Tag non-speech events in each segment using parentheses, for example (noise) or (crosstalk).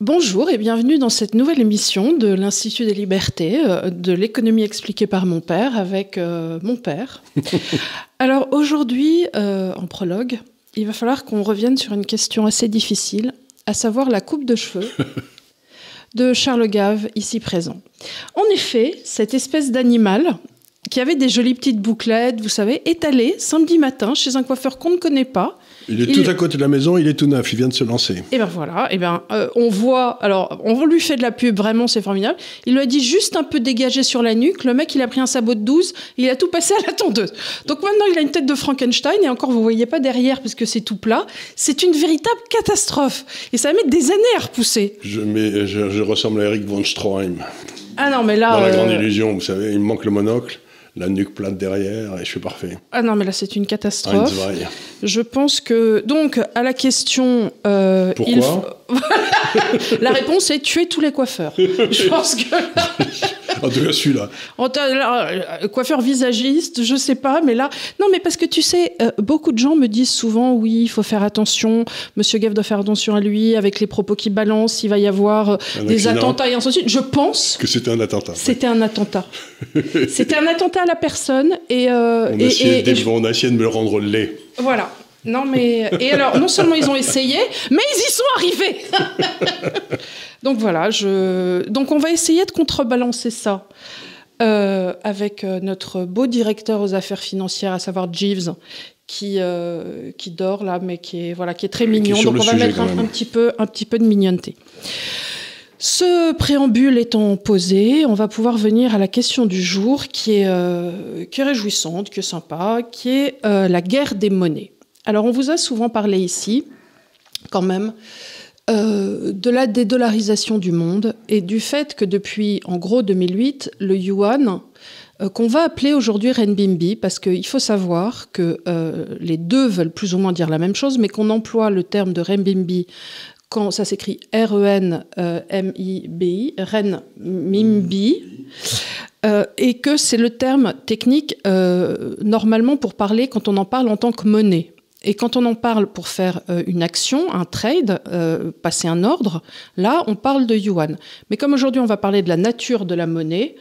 Bonjour et bienvenue dans cette nouvelle émission de l'Institut des libertés, euh, de l'économie expliquée par mon père avec euh, mon père. (laughs) Alors aujourd'hui, euh, en prologue, il va falloir qu'on revienne sur une question assez difficile, à savoir la coupe de cheveux (laughs) de Charles Gave, ici présent. En effet, cette espèce d'animal qui avait des jolies petites bouclettes, vous savez, est allé samedi matin chez un coiffeur qu'on ne connaît pas. Il est tout à côté de la maison, il est tout neuf, il vient de se lancer. Et ben voilà, et ben euh, on voit, alors on lui fait de la pub, vraiment c'est formidable. Il lui a dit juste un peu dégagé sur la nuque, le mec il a pris un sabot de 12, il a tout passé à la tondeuse. Donc maintenant il a une tête de Frankenstein et encore vous voyez pas derrière parce que c'est tout plat. C'est une véritable catastrophe et ça va mettre des années à repousser. Je, ressemble à Eric von Stroheim. Ah non mais là... Dans la grande euh, illusion, vous savez, il me manque le monocle la nuque plate derrière et je suis parfait. Ah non, mais là c'est une catastrophe. Je pense que donc à la question. Euh, Pourquoi (laughs) La réponse est tuer tous les coiffeurs. (laughs) je pense que. (laughs) en tout cas, celui-là. Euh, coiffeur visagiste, je sais pas, mais là, non, mais parce que tu sais, euh, beaucoup de gens me disent souvent, oui, il faut faire attention. Monsieur Gav doit faire attention à lui avec les propos qu'il balance. Il va y avoir euh, des attentats et ainsi de suite. Je pense que c'était un attentat. C'était un attentat. (laughs) c'était un attentat à la personne et. on, a essayé de me le rendre laid. Voilà. Non, mais. Et alors, non seulement ils ont essayé, mais ils y sont arrivés (laughs) Donc voilà, je... Donc on va essayer de contrebalancer ça. Euh, avec euh, notre beau directeur aux affaires financières, à savoir Jeeves, qui, euh, qui dort là, mais qui est, voilà, qui est très mignon. Donc on va mettre un, petit peu, un petit peu de mignonneté. Ce préambule étant posé, on va pouvoir venir à la question du jour qui est, qui est réjouissante, qui est sympa, qui est la guerre des monnaies. Alors on vous a souvent parlé ici, quand même, euh, de la dédollarisation du monde et du fait que depuis en gros 2008, le yuan, euh, qu'on va appeler aujourd'hui renminbi, parce qu'il faut savoir que euh, les deux veulent plus ou moins dire la même chose, mais qu'on emploie le terme de renminbi quand ça s'écrit R-E-N-M-I-B-I, renminbi, et que c'est le terme technique normalement pour parler quand on en parle en tant que monnaie. Et quand on en parle pour faire euh, une action, un trade, euh, passer un ordre, là, on parle de yuan. Mais comme aujourd'hui, on va parler de la nature de la monnaie,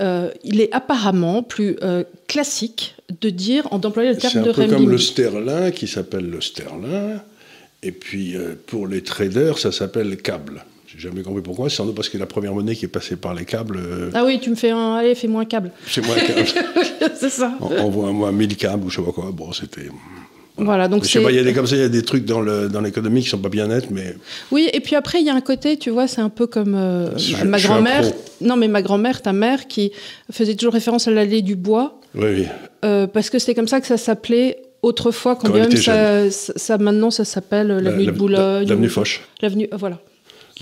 euh, il est apparemment plus classique de dire, d'employer le terme de renminbi. C'est un peu comme le sterling qui s'appelle le sterling. Et puis, pour les traders, ça s'appelle câble. J'ai jamais compris pourquoi. C'est sans doute parce que la première monnaie qui est passée par les câbles. Ah oui, tu me fais un. Allez, fais-moi un câble. C'est moi un câble. (laughs) c'est ça. Envoie-moi 1000 câbles ou je sais pas quoi. Bon, c'était. Voilà, donc je sais pas, il y a des comme ça, il y a des trucs dans l'économie dans qui sont pas bien nets, mais. Oui, et puis après il y a un côté, tu vois, c'est un peu comme euh, ma grand-mère. Non, mais ma grand-mère, ta mère, qui faisait toujours référence à l'allée du bois. Oui, oui. Euh, parce que c'est comme ça que ça s'appelait autrefois, quand, même ça, ça, maintenant ça s'appelle l'avenue de Boulogne. L'avenue Foch. L'avenue, voilà.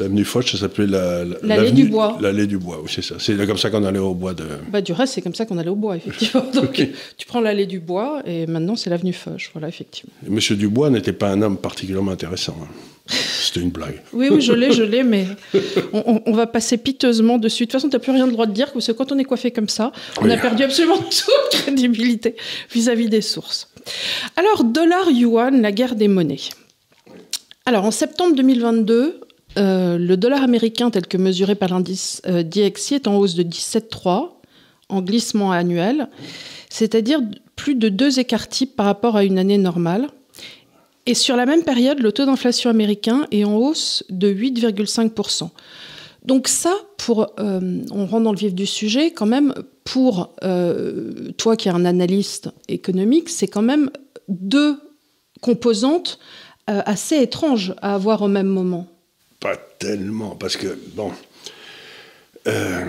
L'avenue Foch, ça s'appelait la, l'allée du bois. L'allée du bois, oui, c'est ça. C'est comme ça qu'on allait au bois de. Bah, du reste, c'est comme ça qu'on allait au bois, effectivement. (laughs) Donc, tu prends l'allée du bois et maintenant, c'est l'avenue Foch, voilà, effectivement. Monsieur Dubois n'était pas un homme particulièrement intéressant. Hein. C'était une blague. Oui, oui, je l'ai, je l'ai, mais (laughs) on, va passer piteusement dessus. De toute façon, tu n'as plus rien de droit de dire, parce que quand on est coiffé comme ça, on a perdu absolument (laughs) toute crédibilité vis-à-vis des sources. Alors, dollar-yuan, la guerre des monnaies. Alors, en septembre 2022, euh, le dollar américain tel que mesuré par l'indice euh, DXY est en hausse de 17,3 en glissement annuel, c'est-à-dire plus de deux écarts types par rapport à une année normale. Et sur la même période, le taux d'inflation américain est en hausse de 8,5%. Donc ça, euh, on rentre dans le vif du sujet, quand même, pour toi qui es un analyste économique, c'est quand même deux composantes assez étranges à avoir au même moment tellement, parce que, bon, euh,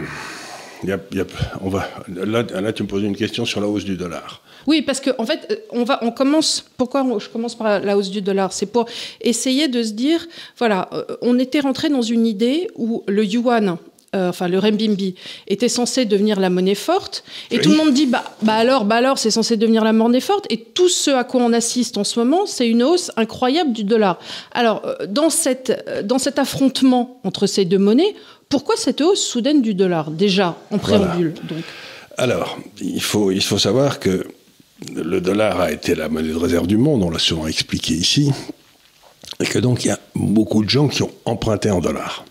on va, là, là, tu me poses une question sur la hausse du dollar. Oui, parce qu'en en fait, euh, on, va, on commence. Pourquoi je commence par la hausse du dollar? C'est pour essayer de se dire voilà, euh, on était rentré dans une idée où le yuan euh, enfin le renminbi, était censé devenir la monnaie forte. Et tout le monde dit, bah, bah alors, bah alors, c'est censé devenir la monnaie forte. Et tout ce à quoi on assiste en ce moment, c'est une hausse incroyable du dollar. Alors, euh, dans, cette, euh, dans cet affrontement entre ces deux monnaies, pourquoi cette hausse soudaine du dollar, déjà, en préambule donc? Alors, il faut, il faut savoir que le dollar a été la monnaie de réserve du monde, on l'a souvent expliqué ici. Et que donc il y a beaucoup de gens qui ont emprunté en dollars.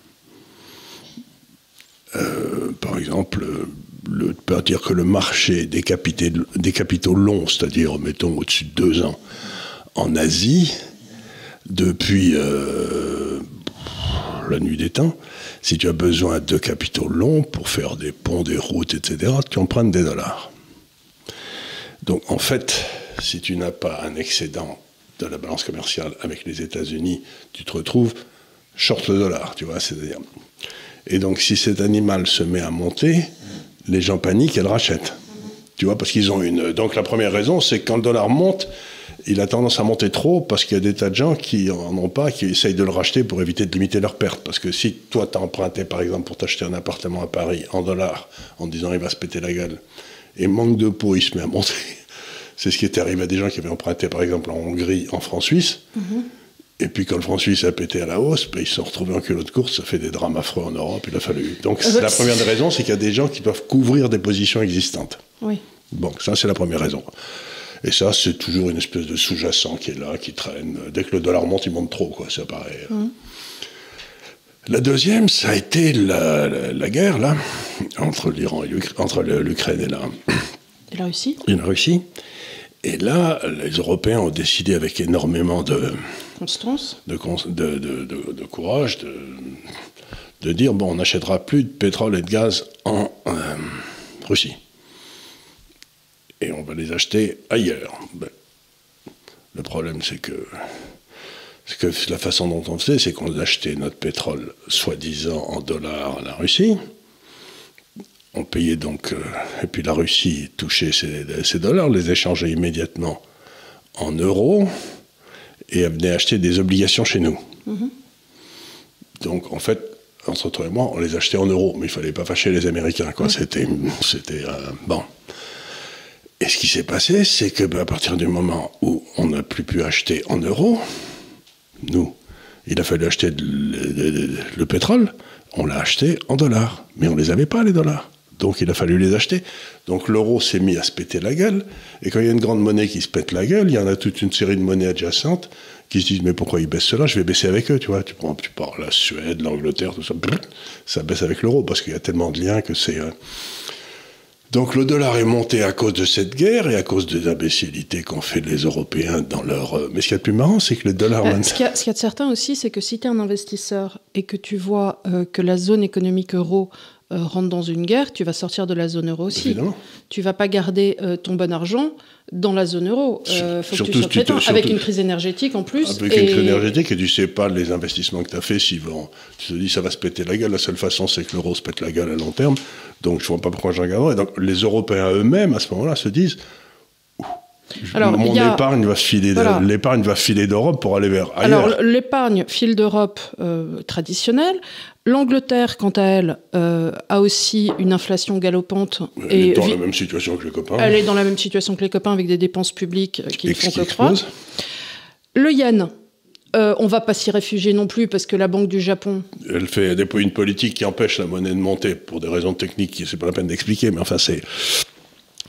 Euh, par exemple, le, peut dire que le marché des, des capitaux longs, c'est-à-dire, mettons, au-dessus de deux ans, en Asie, depuis euh, la nuit des temps, si tu as besoin de capitaux longs pour faire des ponts, des routes, etc., tu empruntes des dollars. Donc en fait, si tu n'as pas un excédent de la balance commerciale avec les États-Unis, tu te retrouves short le dollar, tu vois, c'est-à-dire. Et donc si cet animal se met à monter, les gens paniquent et le rachètent. Tu vois, parce qu'ils ont une. Donc la première raison, c'est que quand le dollar monte, il a tendance à monter trop parce qu'il y a des tas de gens qui n'en ont pas, qui essayent de le racheter pour éviter de limiter leurs pertes. Parce que si toi, tu as emprunté, par exemple, pour t'acheter un appartement à Paris en dollars, en disant il va se péter la gueule, et manque de peau, il se met à monter. (laughs) C'est ce qui est arrivé à des gens qui avaient emprunté, par exemple, en Hongrie, en France-Suisse. Mhm. Et puis quand le franc suisse a pété à la hausse, ben, ils se sont retrouvés en culot de course, ça fait des drames affreux en Europe, il a fallu. Donc la première des raisons, c'est qu'il y a des gens qui doivent couvrir des positions existantes. Oui. Bon, ça c'est la première raison. Et ça, c'est toujours une espèce de sous-jacent qui est là, qui traîne. Dès que le dollar monte, il monte trop, quoi, ça paraît. Mmh. La deuxième, ça a été la, guerre, là, entre l'Iran et entre l'Ukraine et la... Et la Russie? Et la Russie. Et là, les Européens ont décidé avec énormément de... De, courage, de, dire, bon, on n'achètera plus de pétrole et de gaz en euh, Russie et on va les acheter ailleurs. Ben, le problème, c'est que, que, la façon dont on fait, c'est qu'on achetait notre pétrole soi-disant en dollars à la Russie. On payait donc, euh, et puis la Russie touchait ces, dollars, les échangeait immédiatement en euros et elle venait acheter des obligations chez nous. Mm-hmm. Donc en fait, entre toi et moi, on les achetait en euros, mais il fallait pas fâcher les Américains. Quoi. C'était, c'était euh, bon. Et ce qui s'est passé, c'est que bah, à partir du moment où on n'a plus pu acheter en euros, nous, il a fallu acheter le, pétrole, on l'a acheté en dollars. Mais on ne les avait pas, les dollars. Donc il a fallu les acheter. Donc l'euro s'est mis à se péter la gueule. Et quand il y a une grande monnaie qui se pète la gueule, il y en a toute une série de monnaies adjacentes qui se disent mais pourquoi ils baissent cela? Je vais baisser avec eux, tu vois. Tu prends, tu pars la Suède, l'Angleterre, tout ça, ça baisse avec l'euro parce qu'il y a tellement de liens que c'est. Euh, donc le dollar est monté à cause de cette guerre et à cause des imbécilités qu'ont fait les Européens dans leur... Euh, mais ce qui est le plus marrant, c'est que le dollar... Euh, ce qu'il y, a de certain aussi, c'est que si tu es un investisseur et que tu vois euh, que la zone économique euro rentre dans une guerre, tu vas sortir de la zone euro aussi. Évidemment. Tu vas pas garder ton bon argent dans la zone euro. Il faut que tu sois avec une crise énergétique en plus. Avec une crise énergétique et tu sais pas les investissements que tu as fait s'ils vont... Tu te dis ça va se péter la gueule, la seule façon c'est que l'euro se pète la gueule à long terme. Donc je ne vois pas pourquoi j'en garderais. Donc les Européens eux-mêmes, à ce moment-là, se disent Alors, mon épargne va filer, l'épargne va filer d'Europe pour aller vers ailleurs. Alors l'épargne file d'Europe euh, traditionnelle. L'Angleterre, quant à elle, euh, a aussi une inflation galopante. Elle et est dans la même situation que les copains. Elle est dans la même situation que les copains avec des dépenses publiques qui ne font que croître. Le yen, euh, on ne va pas s'y réfugier non plus parce que la Banque du Japon. Elle fait une politique qui empêche la monnaie de monter pour des raisons techniques qui c'est pas la peine d'expliquer, mais enfin c'est.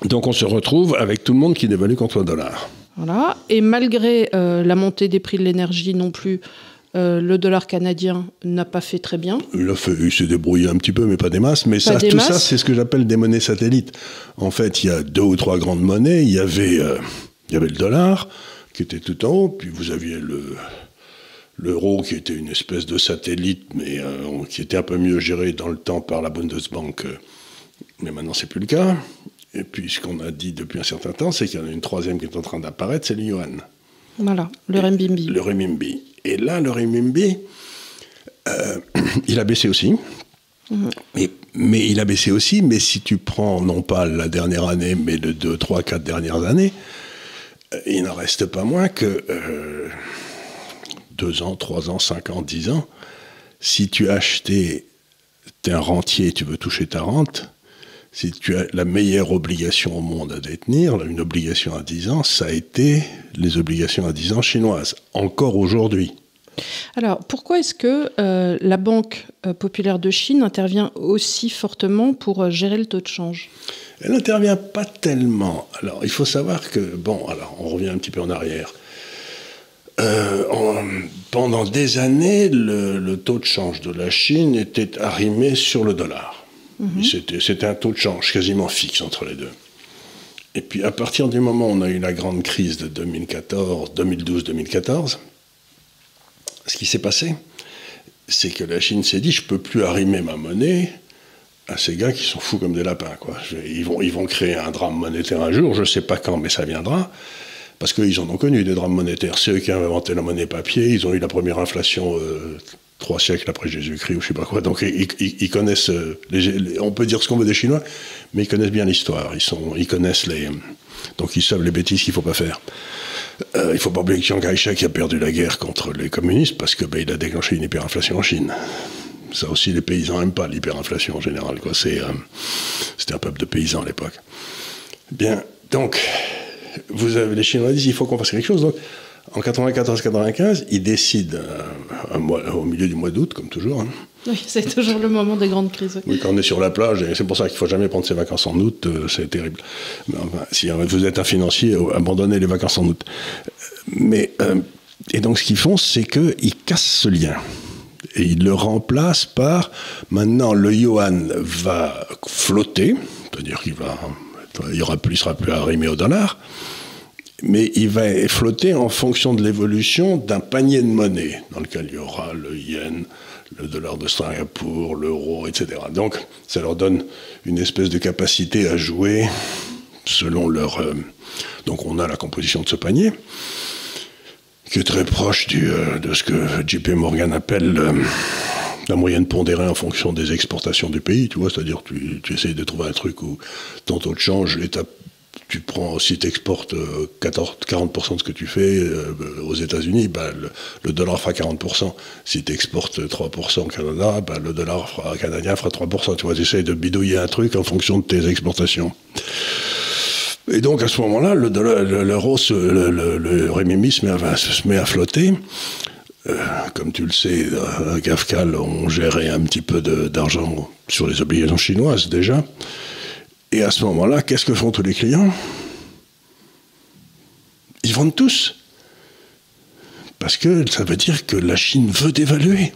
Donc on se retrouve avec tout le monde qui n'évalue contre le dollar. Voilà. Et malgré euh, la montée des prix de l'énergie non plus, euh, le dollar canadien n'a pas fait très bien. Il, a fait, il s'est débrouillé un petit peu, mais pas des masses. Mais ça, tout ça, c'est ce que j'appelle des monnaies satellites. En fait, il y a deux ou trois grandes monnaies. Il y avait, il y avait le dollar, qui était tout en haut, puis vous aviez le, l'euro qui était une espèce de satellite, mais euh, qui était un peu mieux géré dans le temps par la Bundesbank. Euh, mais maintenant, c'est plus le cas. Et puis, ce qu'on a dit depuis un certain temps, c'est qu'il y en a une troisième qui est en train d'apparaître, c'est le yuan. Voilà, le renminbi. Le renminbi. Et là, le renminbi, euh, (clears throat) il a baissé aussi. Mhm. mais il a baissé aussi, mais si tu prends non pas la dernière année, mais les deux, trois, quatre dernières années, il n'en reste pas moins que deux ans, trois ans, cinq ans, dix ans, si tu as acheté, tu es un rentier, tu veux toucher ta rente, si tu as la meilleure obligation au monde à détenir, une obligation à 10 ans, ça a été les obligations à 10 ans chinoises, encore aujourd'hui. Alors, pourquoi est-ce que euh, la Banque euh, populaire de Chine intervient aussi fortement pour euh, gérer le taux de change? Elle n'intervient pas tellement. Alors, il faut savoir que, bon, alors, on revient un petit peu en arrière. euh, en- pendant des années, le, le taux de change de la Chine était arrimé sur le dollar. C'était c'était un taux de change quasiment fixe entre les deux. Et puis à partir du moment où on a eu la grande crise de 2014, 2012-2014, ce qui s'est passé, c'est que la Chine s'est dit, je peux plus arrimer ma monnaie à ces gars qui sont fous comme des lapins. Quoi. Ils, vont, ils vont créer un drame monétaire un jour, je ne sais pas quand, mais ça viendra. Parce qu'ils en ont connu des drames monétaires. C'est eux qui ont inventé la monnaie papier. Ils ont eu la première inflation euh, trois siècles après Jésus-Christ ou je sais pas quoi. Donc ils, connaissent. euh, on peut dire ce qu'on veut des Chinois, mais ils connaissent bien l'histoire. Ils, sont, ils connaissent les. Donc ils savent les bêtises qu'il faut pas faire. Euh, il faut pas oublier que Chiang Kai-shek a perdu la guerre contre les communistes parce que ben, il a déclenché une hyperinflation en Chine. Ça aussi, les paysans n'aiment pas l'hyperinflation en général. quoi. C'est, euh, c'était un peuple de paysans à l'époque. Bien, donc, vous avez, les Chinois disent il faut qu'on fasse quelque chose. Donc, en 94-95, ils décident, euh, mois- au milieu du mois d'août, comme toujours, hein. Oui, c'est toujours le moment des grandes crises. Oui, quand on est sur la plage, et c'est pour ça qu'il ne faut jamais prendre ses vacances en août, euh, c'est terrible. Mais enfin, si vous êtes un financier, euh, abandonnez les vacances en août. Mais, euh, et donc ce qu'ils font, c'est qu'ils cassent ce lien. Et ils le remplacent par, maintenant le yuan va flotter, c'est-à-dire qu'il va, il il sera plus arrimé au dollar, mais il va flotter en fonction de l'évolution d'un panier de monnaie, dans lequel il y aura le yen, le dollar de Singapour, l'euro, etc. Donc, ça leur donne une espèce de capacité à jouer selon leur. euh, donc, on a la composition de ce panier, qui est très proche euh, de ce que JP Morgan appelle euh, la moyenne pondérée en fonction des exportations du pays, tu vois, c'est-à-dire tu, tu essayes de trouver un truc où ton taux de change est à tu prends, si tu exportes 14, 40% de ce que tu fais euh, aux États-Unis, bah, le, dollar fera 40%. Si tu exportes 3% au Canada, bah, le dollar canadien fera 3%. Tu vois, tu essayes de bidouiller un truc en fonction de tes exportations. Et donc à ce moment-là, l'euro, le, le, le à, se met à flotter. Euh, comme tu le sais, à Gafcal, on gérait un petit peu d'argent sur les obligations chinoises déjà. Et à ce moment-là, qu'est-ce que font tous les clients? Ils vendent tous. Parce que ça veut dire que la Chine veut dévaluer.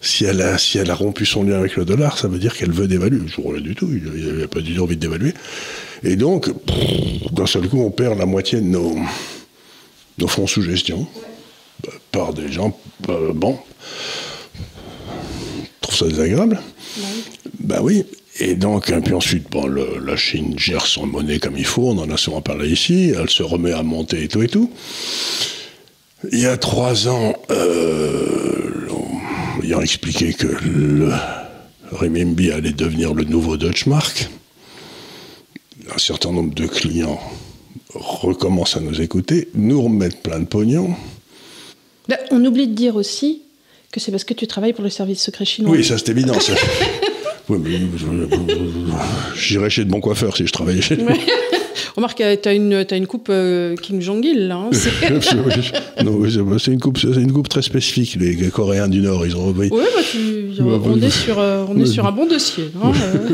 Si, elle a, si elle a rompu son lien avec le dollar, ça veut dire qu'elle veut dévaluer. Je rien du tout, il n'avait pas du tout envie de dévaluer. Et donc, d'un seul coup, on perd la moitié de nos, nos fonds sous gestion par des gens, bah, bon, trouve ça désagréable. Bah oui. Et donc, et puis ensuite, bon, le- la Chine gère son monnaie comme il faut, on en a souvent parlé ici, elle se remet à monter et tout et tout. Il y a trois ans, euh, on- ayant expliqué que le allait devenir le nouveau Deutschmark, un certain nombre de clients recommencent à nous écouter, nous remettent plein de pognon. Là, on oublie de dire aussi que c'est parce que tu travailles pour le service secret chinois. Oui, ça c'est évident. ça. (laughs) Oui, j'irais chez de bons coiffeurs si je travaillais chez Ouais. (laughs) Remarque, euh, t'as une, t'as une coupe euh, Kim Jong-il, là. hein. C'est- (laughs) oui, une coupe, c'est une coupe très spécifique. Les, les Coréens du Nord, ils ont. Ouais, bah, tu- on, bah, est sur, euh, on est ouais. sur un bon dossier. hein, euh.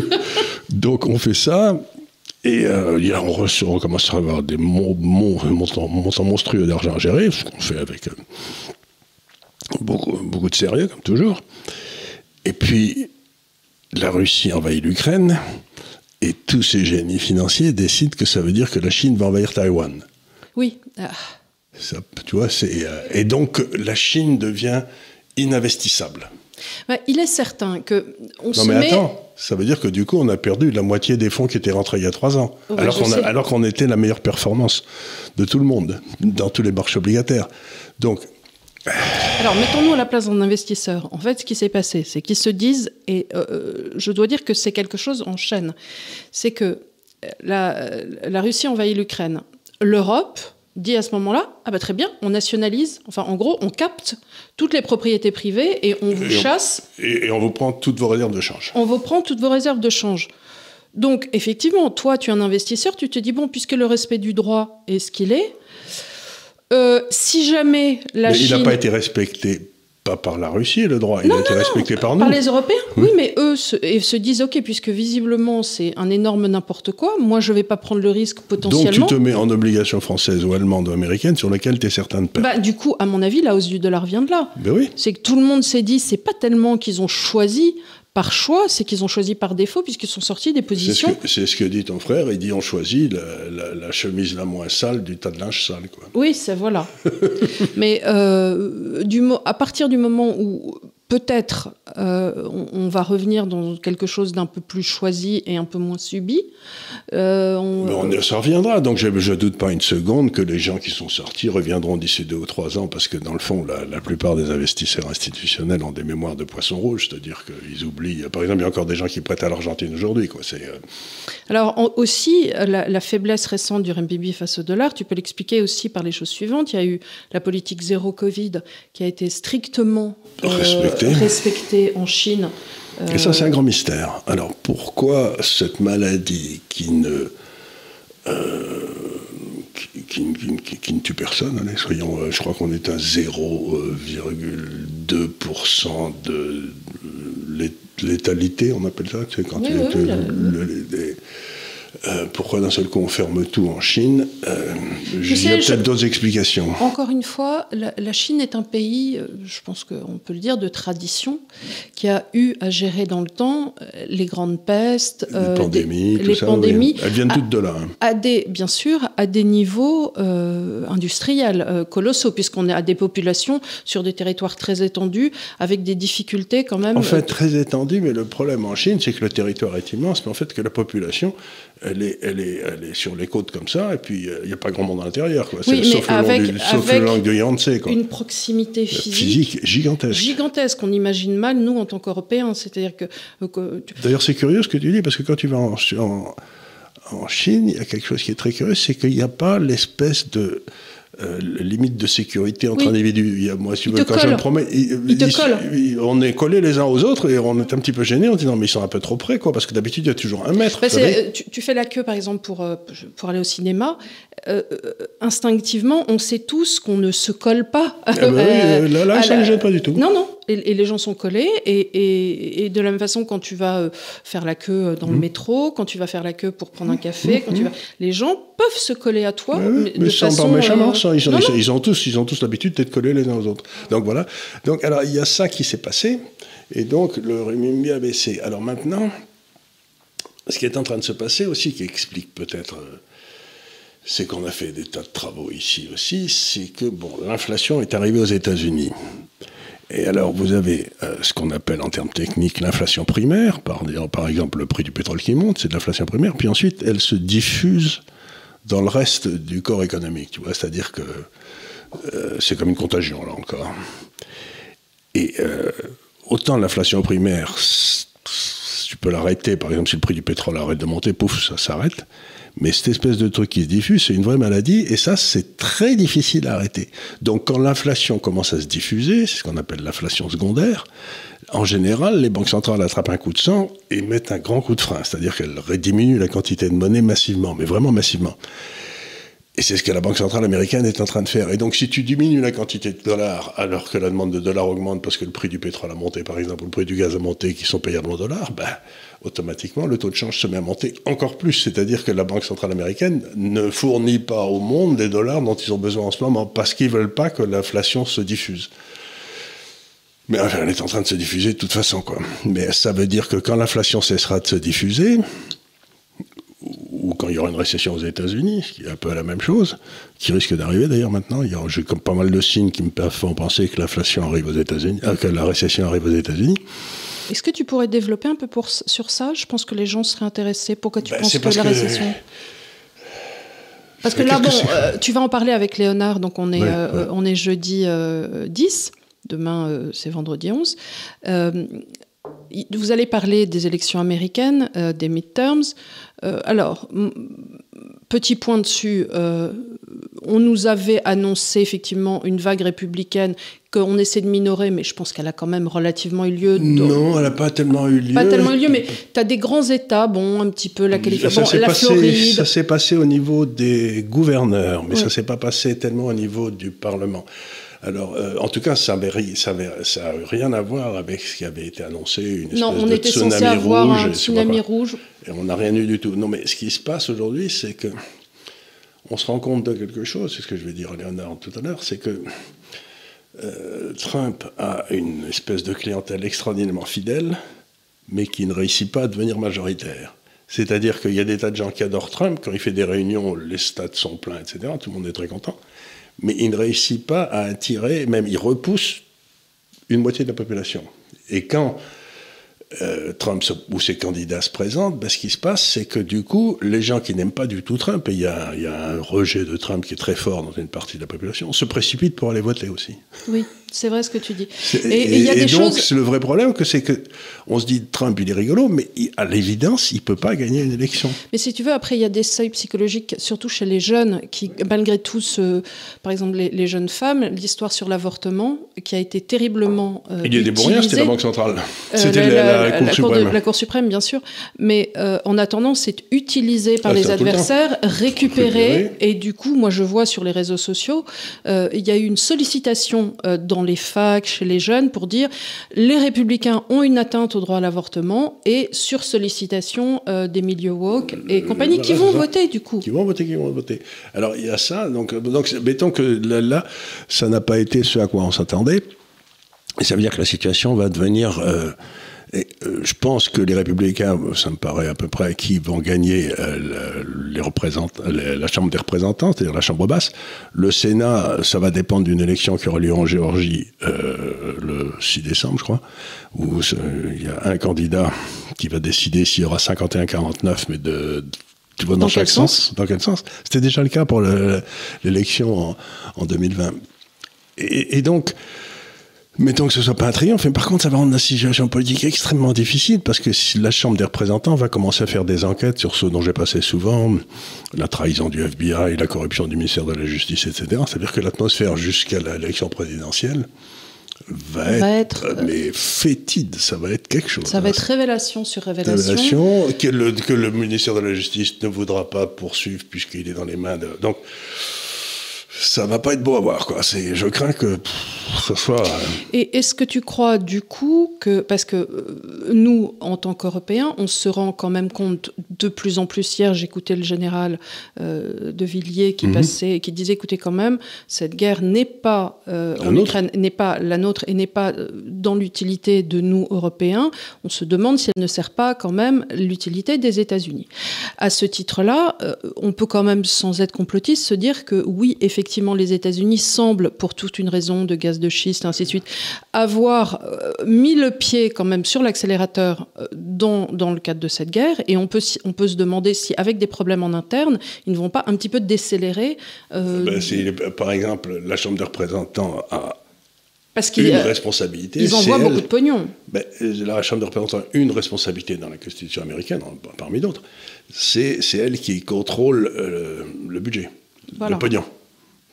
Donc on fait ça. Et euh, on, reçoit- on commence à avoir des mon- mon- montants, montants monstrueux d'argent à gérer, ce qu'on fait avec euh, beaucoup, beaucoup de sérieux, comme toujours. Et puis, la Russie envahit l'Ukraine, et tous ces génies financiers décident que ça veut dire que la Chine va envahir Taïwan. Oui. Ah. Ça, tu vois, c'est, euh, et donc la Chine devient ininvestissable. Ouais, il est certain que on Non se mais met. attends, ça veut dire que du coup on a perdu la moitié des fonds qui étaient rentrés il y a trois ans, Ouais, alors qu'on alors qu'on était la meilleure performance de tout le monde dans tous les marchés obligataires. Donc Alors, mettons-nous à la place d'un investisseur. En fait, ce qui s'est passé, c'est qu'ils se disent, et euh, je dois dire que c'est quelque chose en chaîne, c'est que euh, la, la Russie envahit l'Ukraine. L'Europe dit à ce moment-là, ah bah très bien, on nationalise, enfin en gros, on capte toutes les propriétés privées et on vous Et on- chasse et, et on vous prend toutes vos réserves de change. on vous prend toutes vos réserves de change. Donc, effectivement, toi, tu es un investisseur, tu te dis, bon, puisque le respect du droit est ce qu'il est, euh, si jamais la Mais il n'a pas été respecté pas par la Russie, le droit. Il a été respecté par nous. Par les Européens, oui, mais eux se, et se disent ok, puisque visiblement c'est un énorme n'importe quoi, moi je vais pas prendre le risque potentiellement. Donc tu te mets en obligation française ou allemande ou américaine sur laquelle tu es certain de perdre. Bah, du coup, à mon avis, la hausse du dollar vient de là. Ben oui. C'est que tout le monde s'est dit, c'est pas tellement qu'ils ont choisi par choix, c'est qu'ils ont choisi par défaut puisqu'ils sont sortis des positions. c'est ce que dit ton frère. Il dit on choisit la, la- la chemise la moins sale du tas de linge sale. Quoi. Oui, c'est voilà. (laughs) Mais euh, du à partir du moment où peut-être euh, on, on va revenir dans quelque chose d'un peu plus choisi et un peu moins subi, euh, on- Mais on, ça reviendra. Donc je ne doute pas une seconde que les gens qui sont sortis reviendront d'ici deux ou trois ans parce que dans le fond, la, la plupart des investisseurs institutionnels ont des mémoires de poisson rouge. C'est-à-dire qu'ils oublient. Par exemple, il y a encore des gens qui prêtent à l'Argentine aujourd'hui. Quoi. C'est, euh, Alors aussi, la, la faiblesse récente du RMB face au dollar, tu peux l'expliquer aussi par les choses suivantes. Il y a eu la politique zéro Covid qui a été strictement euh, Respectée. respectée en Chine. Et ça, c'est un grand mystère. Alors, pourquoi cette maladie qui ne, euh, qui, qui- qui- qui- qui ne tue personne, allez, soyons, euh, je crois qu'on est à 0,2% de lé- létalité, on appelle ça, tu sais, quand Oui, le- les- euh, pourquoi d'un seul coup on ferme tout en Chine Euh, Il y a peut-être d'autres explications. Encore une fois, la, la Chine est un pays, euh, je pense qu'on peut le dire, de tradition, qui a eu à gérer dans le temps euh, les grandes pestes, Les euh, des- pandémies, tout les ça. pandémies, oui. Elles viennent à- toutes de là. hein. à des, bien sûr, à des niveaux industriels colossaux, puisqu'on est à des populations sur des territoires très étendus, avec des difficultés quand même. En fait, très étendu, mais le problème en Chine, c'est que le territoire est immense, mais en fait, que la population, elle est, elle est, elle est sur les côtes comme ça, et puis euh, il n'y a pas grand monde à l'intérieur, quoi. Oui, sauf, le avec- du, sauf avec le lac de Yangtze, quoi. une proximité physique, Physique gigantesque. gigantesque. On imagine mal, nous, en tant qu'Européens. C'est-à-dire que, euh, que tu- D'ailleurs, c'est curieux ce que tu dis, parce que quand tu vas en, en, en Chine, il y a quelque chose qui est très curieux, c'est qu'il n'y a pas l'espèce de euh, limite de sécurité entre Oui. individus. Il y a, moi, si veux, quand je me promène, il- il- il- on est collés les uns aux autres et on est un petit peu gênés en disant mais ils sont un peu trop près, quoi, parce que d'habitude il y a toujours un mètre. Bah, euh, tu, tu fais la queue, par exemple, pour, euh, pour aller au cinéma. Euh, euh, instinctivement, on sait tous qu'on ne se colle pas. Ah bah (laughs) oui, Euh, là, ça ne la- gêne pas du tout. Non, non. Et, et les gens sont collés. Et, et- et de la même façon, quand tu vas faire la queue dans Mmh. le métro, quand tu vas faire la queue pour prendre un café, quand tu vas... les gens peuvent se coller à toi. Ouais, mais mais de sans façon, pas méchamment, ils, ont, non, ils, non. ils ont tous, ils ont tous l'habitude d'être collés les uns aux autres. Donc voilà. Donc alors il y a ça qui s'est passé, et donc le renminbi a baissé. Alors maintenant, ce qui est en train de se passer aussi, qui explique peut-être, c'est qu'on a fait des tas de travaux ici aussi, c'est que bon, l'inflation est arrivée aux États-Unis. Et alors, vous avez euh, ce qu'on appelle en termes techniques l'inflation primaire, par, exemple le prix du pétrole qui monte, c'est de l'inflation primaire, puis ensuite elle se diffuse dans le reste du corps économique, tu vois, c'est-à-dire que euh, c'est comme une contagion, là encore. Et euh, autant l'inflation primaire, tu peux l'arrêter, par exemple, si le prix du pétrole arrête de monter, pouf, ça s'arrête. Mais cette espèce de truc qui se diffuse, c'est une vraie maladie, et ça, c'est très difficile à arrêter. Donc, quand l'inflation commence à se diffuser, c'est ce qu'on appelle l'inflation secondaire, en général, les banques centrales attrapent un coup de sang et mettent un grand coup de frein, c'est-à-dire qu'elles diminuent la quantité de monnaie massivement, mais vraiment massivement. Et c'est ce que la Banque centrale américaine est en train de faire. Et donc, si tu diminues la quantité de dollars alors que la demande de dollars augmente parce que le prix du pétrole a monté, par exemple, ou le prix du gaz a monté, qui sont payables en dollars, ben, automatiquement, le taux de change se met à monter encore plus. C'est-à-dire que la Banque centrale américaine ne fournit pas au monde des dollars dont ils ont besoin en ce moment parce qu'ils veulent pas que l'inflation se diffuse. Mais enfin, elle est en train de se diffuser de toute façon, quoi. Mais ça veut dire que quand l'inflation cessera de se diffuser, ou quand il y aura une récession aux États-Unis, ce qui est un peu la même chose, qui risque d'arriver d'ailleurs maintenant. J'ai comme pas mal de signes qui me font penser que l'inflation arrive aux États-Unis, euh, que la récession arrive aux États-Unis. Est-ce que tu pourrais développer un peu pour, sur ça? Je pense que les gens seraient intéressés. Pourquoi tu Ben, penses que la que- récession? Parce que là, bon, euh, tu vas en parler avec Léonard, donc on est, Ouais, euh, ouais. on est jeudi euh, 10, demain euh, c'est vendredi 11. Euh, y- vous allez parler des élections américaines, euh, des midterms. Euh, alors, petit point dessus, euh, on nous avait annoncé effectivement une vague républicaine qu'on essaie de minorer, mais je pense qu'elle a quand même relativement eu lieu. Non, elle n'a pas tellement eu lieu. pas tellement eu lieu, mais tu as des grands États, bon, un petit peu la Californie, bon, la passé, Floride. ça s'est passé au niveau des gouverneurs, mais Ouais. ça s'est pas passé tellement au niveau du Parlement. Alors, euh, en tout cas, ça n'a rien à voir avec ce qui avait été annoncé, une espèce non, on de était tsunami censé avoir rouge. un tsunami rouge. Et on n'a rien eu du tout. Non, mais ce qui se passe aujourd'hui, c'est que on se rend compte de quelque chose, c'est ce que je vais dire à Léonard tout à l'heure, c'est que euh, Trump a une espèce de clientèle extraordinairement fidèle, mais qui ne réussit pas à devenir majoritaire. C'est-à-dire qu'il y a des tas de gens qui adorent Trump, quand il fait des réunions, les stades sont pleins, etc., tout le monde est très content, mais il ne réussit pas à attirer, même il repousse une moitié de la population. Et quand euh, Trump ou ses candidats se présentent, ben, ce qui se passe, c'est que du coup, les gens qui n'aiment pas du tout Trump, et il y, y a un rejet de Trump qui est très fort dans une partie de la population, se précipitent pour aller voter aussi. Oui, c'est vrai ce que tu dis. Et il y a et des donc, choses. c'est le vrai problème, que c'est que on se dit Trump, il est rigolo, mais il- à l'évidence, il peut pas gagner une élection. Mais si tu veux, après, il y a des seuils psychologiques, surtout chez les jeunes, qui, malgré tout, par exemple, les, les jeunes femmes, l'histoire sur l'avortement, qui a été terriblement. euh, il y a des bourriens, c'était la. Banque centrale. Euh, (laughs) c'était la, la Cour de- suprême. la Cour suprême, bien sûr. Mais euh, en attendant, c'est utilisé par Ah, les tout le adversaires, (laughs) récupéré. Et du coup, moi, je vois sur les réseaux sociaux, euh, il y a eu une sollicitation euh, dans les facs, chez les jeunes, pour dire les républicains ont une atteinte au droit à l'avortement et sur sollicitation euh, des milieux woke et compagnie voilà, qui vont voter, du coup. Qui vont voter, qui vont voter. Alors il y a ça, donc, donc mettons que là, là, ça n'a pas été ce à quoi on s'attendait. Et ça veut dire que la situation va devenir. euh, et, euh, je pense que les républicains, ça me paraît à peu près, qui vont gagner euh, les les- la Chambre des représentants, c'est-à-dire la Chambre basse. Le Sénat, ça va dépendre d'une élection qui aura lieu en Géorgie euh, le 6 décembre, je crois, où il y a un candidat qui va décider s'il y aura 51-49, mais de, tu vois, dans, Dans chaque quel sens, sens? Dans quel sens? C'était déjà le cas pour le- l'élection en, en 2020. Et, et donc, mettons que ce soit pas un triomphe, mais par contre, ça va rendre la situation politique extrêmement difficile parce que si la Chambre des représentants va commencer à faire des enquêtes sur ce dont j'ai passé souvent, la trahison du FBI, la corruption du ministère de la Justice, etc. C'est-à-dire que l'atmosphère jusqu'à l'élection présidentielle va être, Va être, euh, mais fétide, ça va être quelque chose. Ça va être révélation sur révélation. Révélation, que le, que le ministère de la Justice ne voudra pas poursuivre puisqu'il est dans les mains de. Donc, ça va pas être beau à voir, quoi. C'est, je crains que pff, ce soit. euh, Et est-ce que tu crois du coup que, parce que euh, nous, en tant qu'Européens, on se rend quand même compte de plus en plus, hier j'écoutais le général euh, de Villiers qui passait, et qui disait, écoutez quand même, cette guerre n'est pas, La en nôtre. Ukraine, n'est pas la nôtre et n'est pas dans l'utilité de nous, Européens. On se demande si elle ne sert pas quand même l'utilité des États-Unis. À ce titre-là, on peut quand même, sans être complotiste, se dire que oui, effectivement, les États-Unis semblent, pour toute une raison de gaz de schiste, ainsi de suite, avoir euh, mis le pied quand même sur l'accélérateur euh, dans, dans le cadre de cette guerre. Et on peut, on peut se demander si, avec des problèmes en interne, ils ne vont pas un petit peu décélérer. euh, ben, par exemple, la Chambre des représentants a parce qu'ils une responsabilité. ils envoient beaucoup de pognon. Ben, la Chambre des représentants a une responsabilité dans la Constitution américaine, parmi d'autres. C'est, c'est elle qui contrôle euh, le budget, Voilà. le pognon.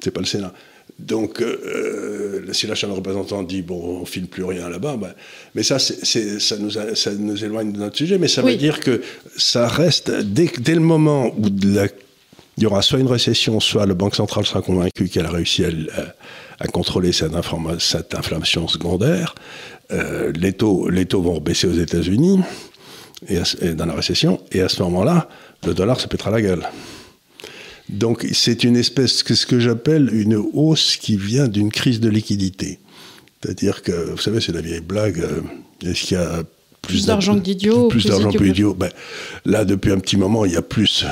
C'est pas le Sénat. Donc, euh, si la Chambre des représentants dit bon, on file plus rien là-bas, ben, mais ça, ça, nous a- ça nous éloigne de notre sujet, mais ça Oui. veut dire que ça reste dès, dès le moment où la- il y aura soit une récession, soit la Banque centrale sera convaincue qu'elle a réussi à, à- à contrôler cette, cette inflation secondaire. euh, les, taux, les taux vont baisser aux États-Unis et, et dans la récession, et à ce moment-là, le dollar se pètera la gueule. Donc c'est une espèce, ce que j'appelle une hausse qui vient d'une crise de liquidité. C'est-à-dire que, vous savez, c'est la vieille blague, euh, est-ce qu'il y a Plus d'argent que d'idiots, Plus, plus d'argent que. Ben, là, depuis un petit moment, il y a plus.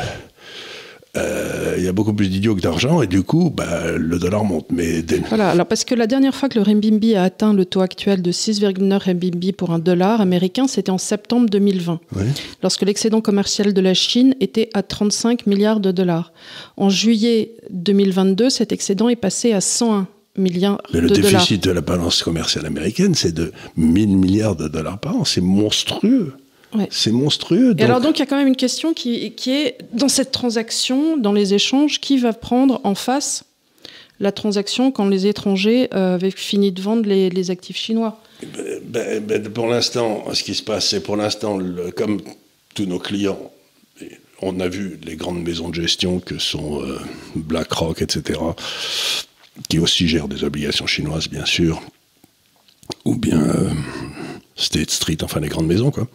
Euh, il y a beaucoup plus d'idiots que d'argent, et du coup, ben, le dollar monte. Mais dès- Voilà, alors parce que la dernière fois que le renminbi a atteint le taux actuel de 6,9 renminbi pour un dollar américain, c'était en septembre 2020, Ouais. lorsque l'excédent commercial de la Chine était à 35 milliards de dollars. En juillet 2022, cet excédent est passé à 101 milliards Mais le de dollars. déficit de la balance commerciale américaine, c'est de 1000 milliards de dollars par an. C'est monstrueux. Ouais. C'est monstrueux. Et alors donc il y a quand même une question qui, qui est dans cette transaction, dans les échanges, qui va prendre en face la transaction quand les étrangers euh, avaient fini de vendre les, les actifs chinois? Ben, ben, pour l'instant, ce qui se passe, c'est pour l'instant, comme tous nos clients, on a vu les grandes maisons de gestion que sont euh, BlackRock, etc., qui aussi gère des obligations chinoises, bien sûr, ou bien euh, State Street, enfin les grandes maisons, quoi.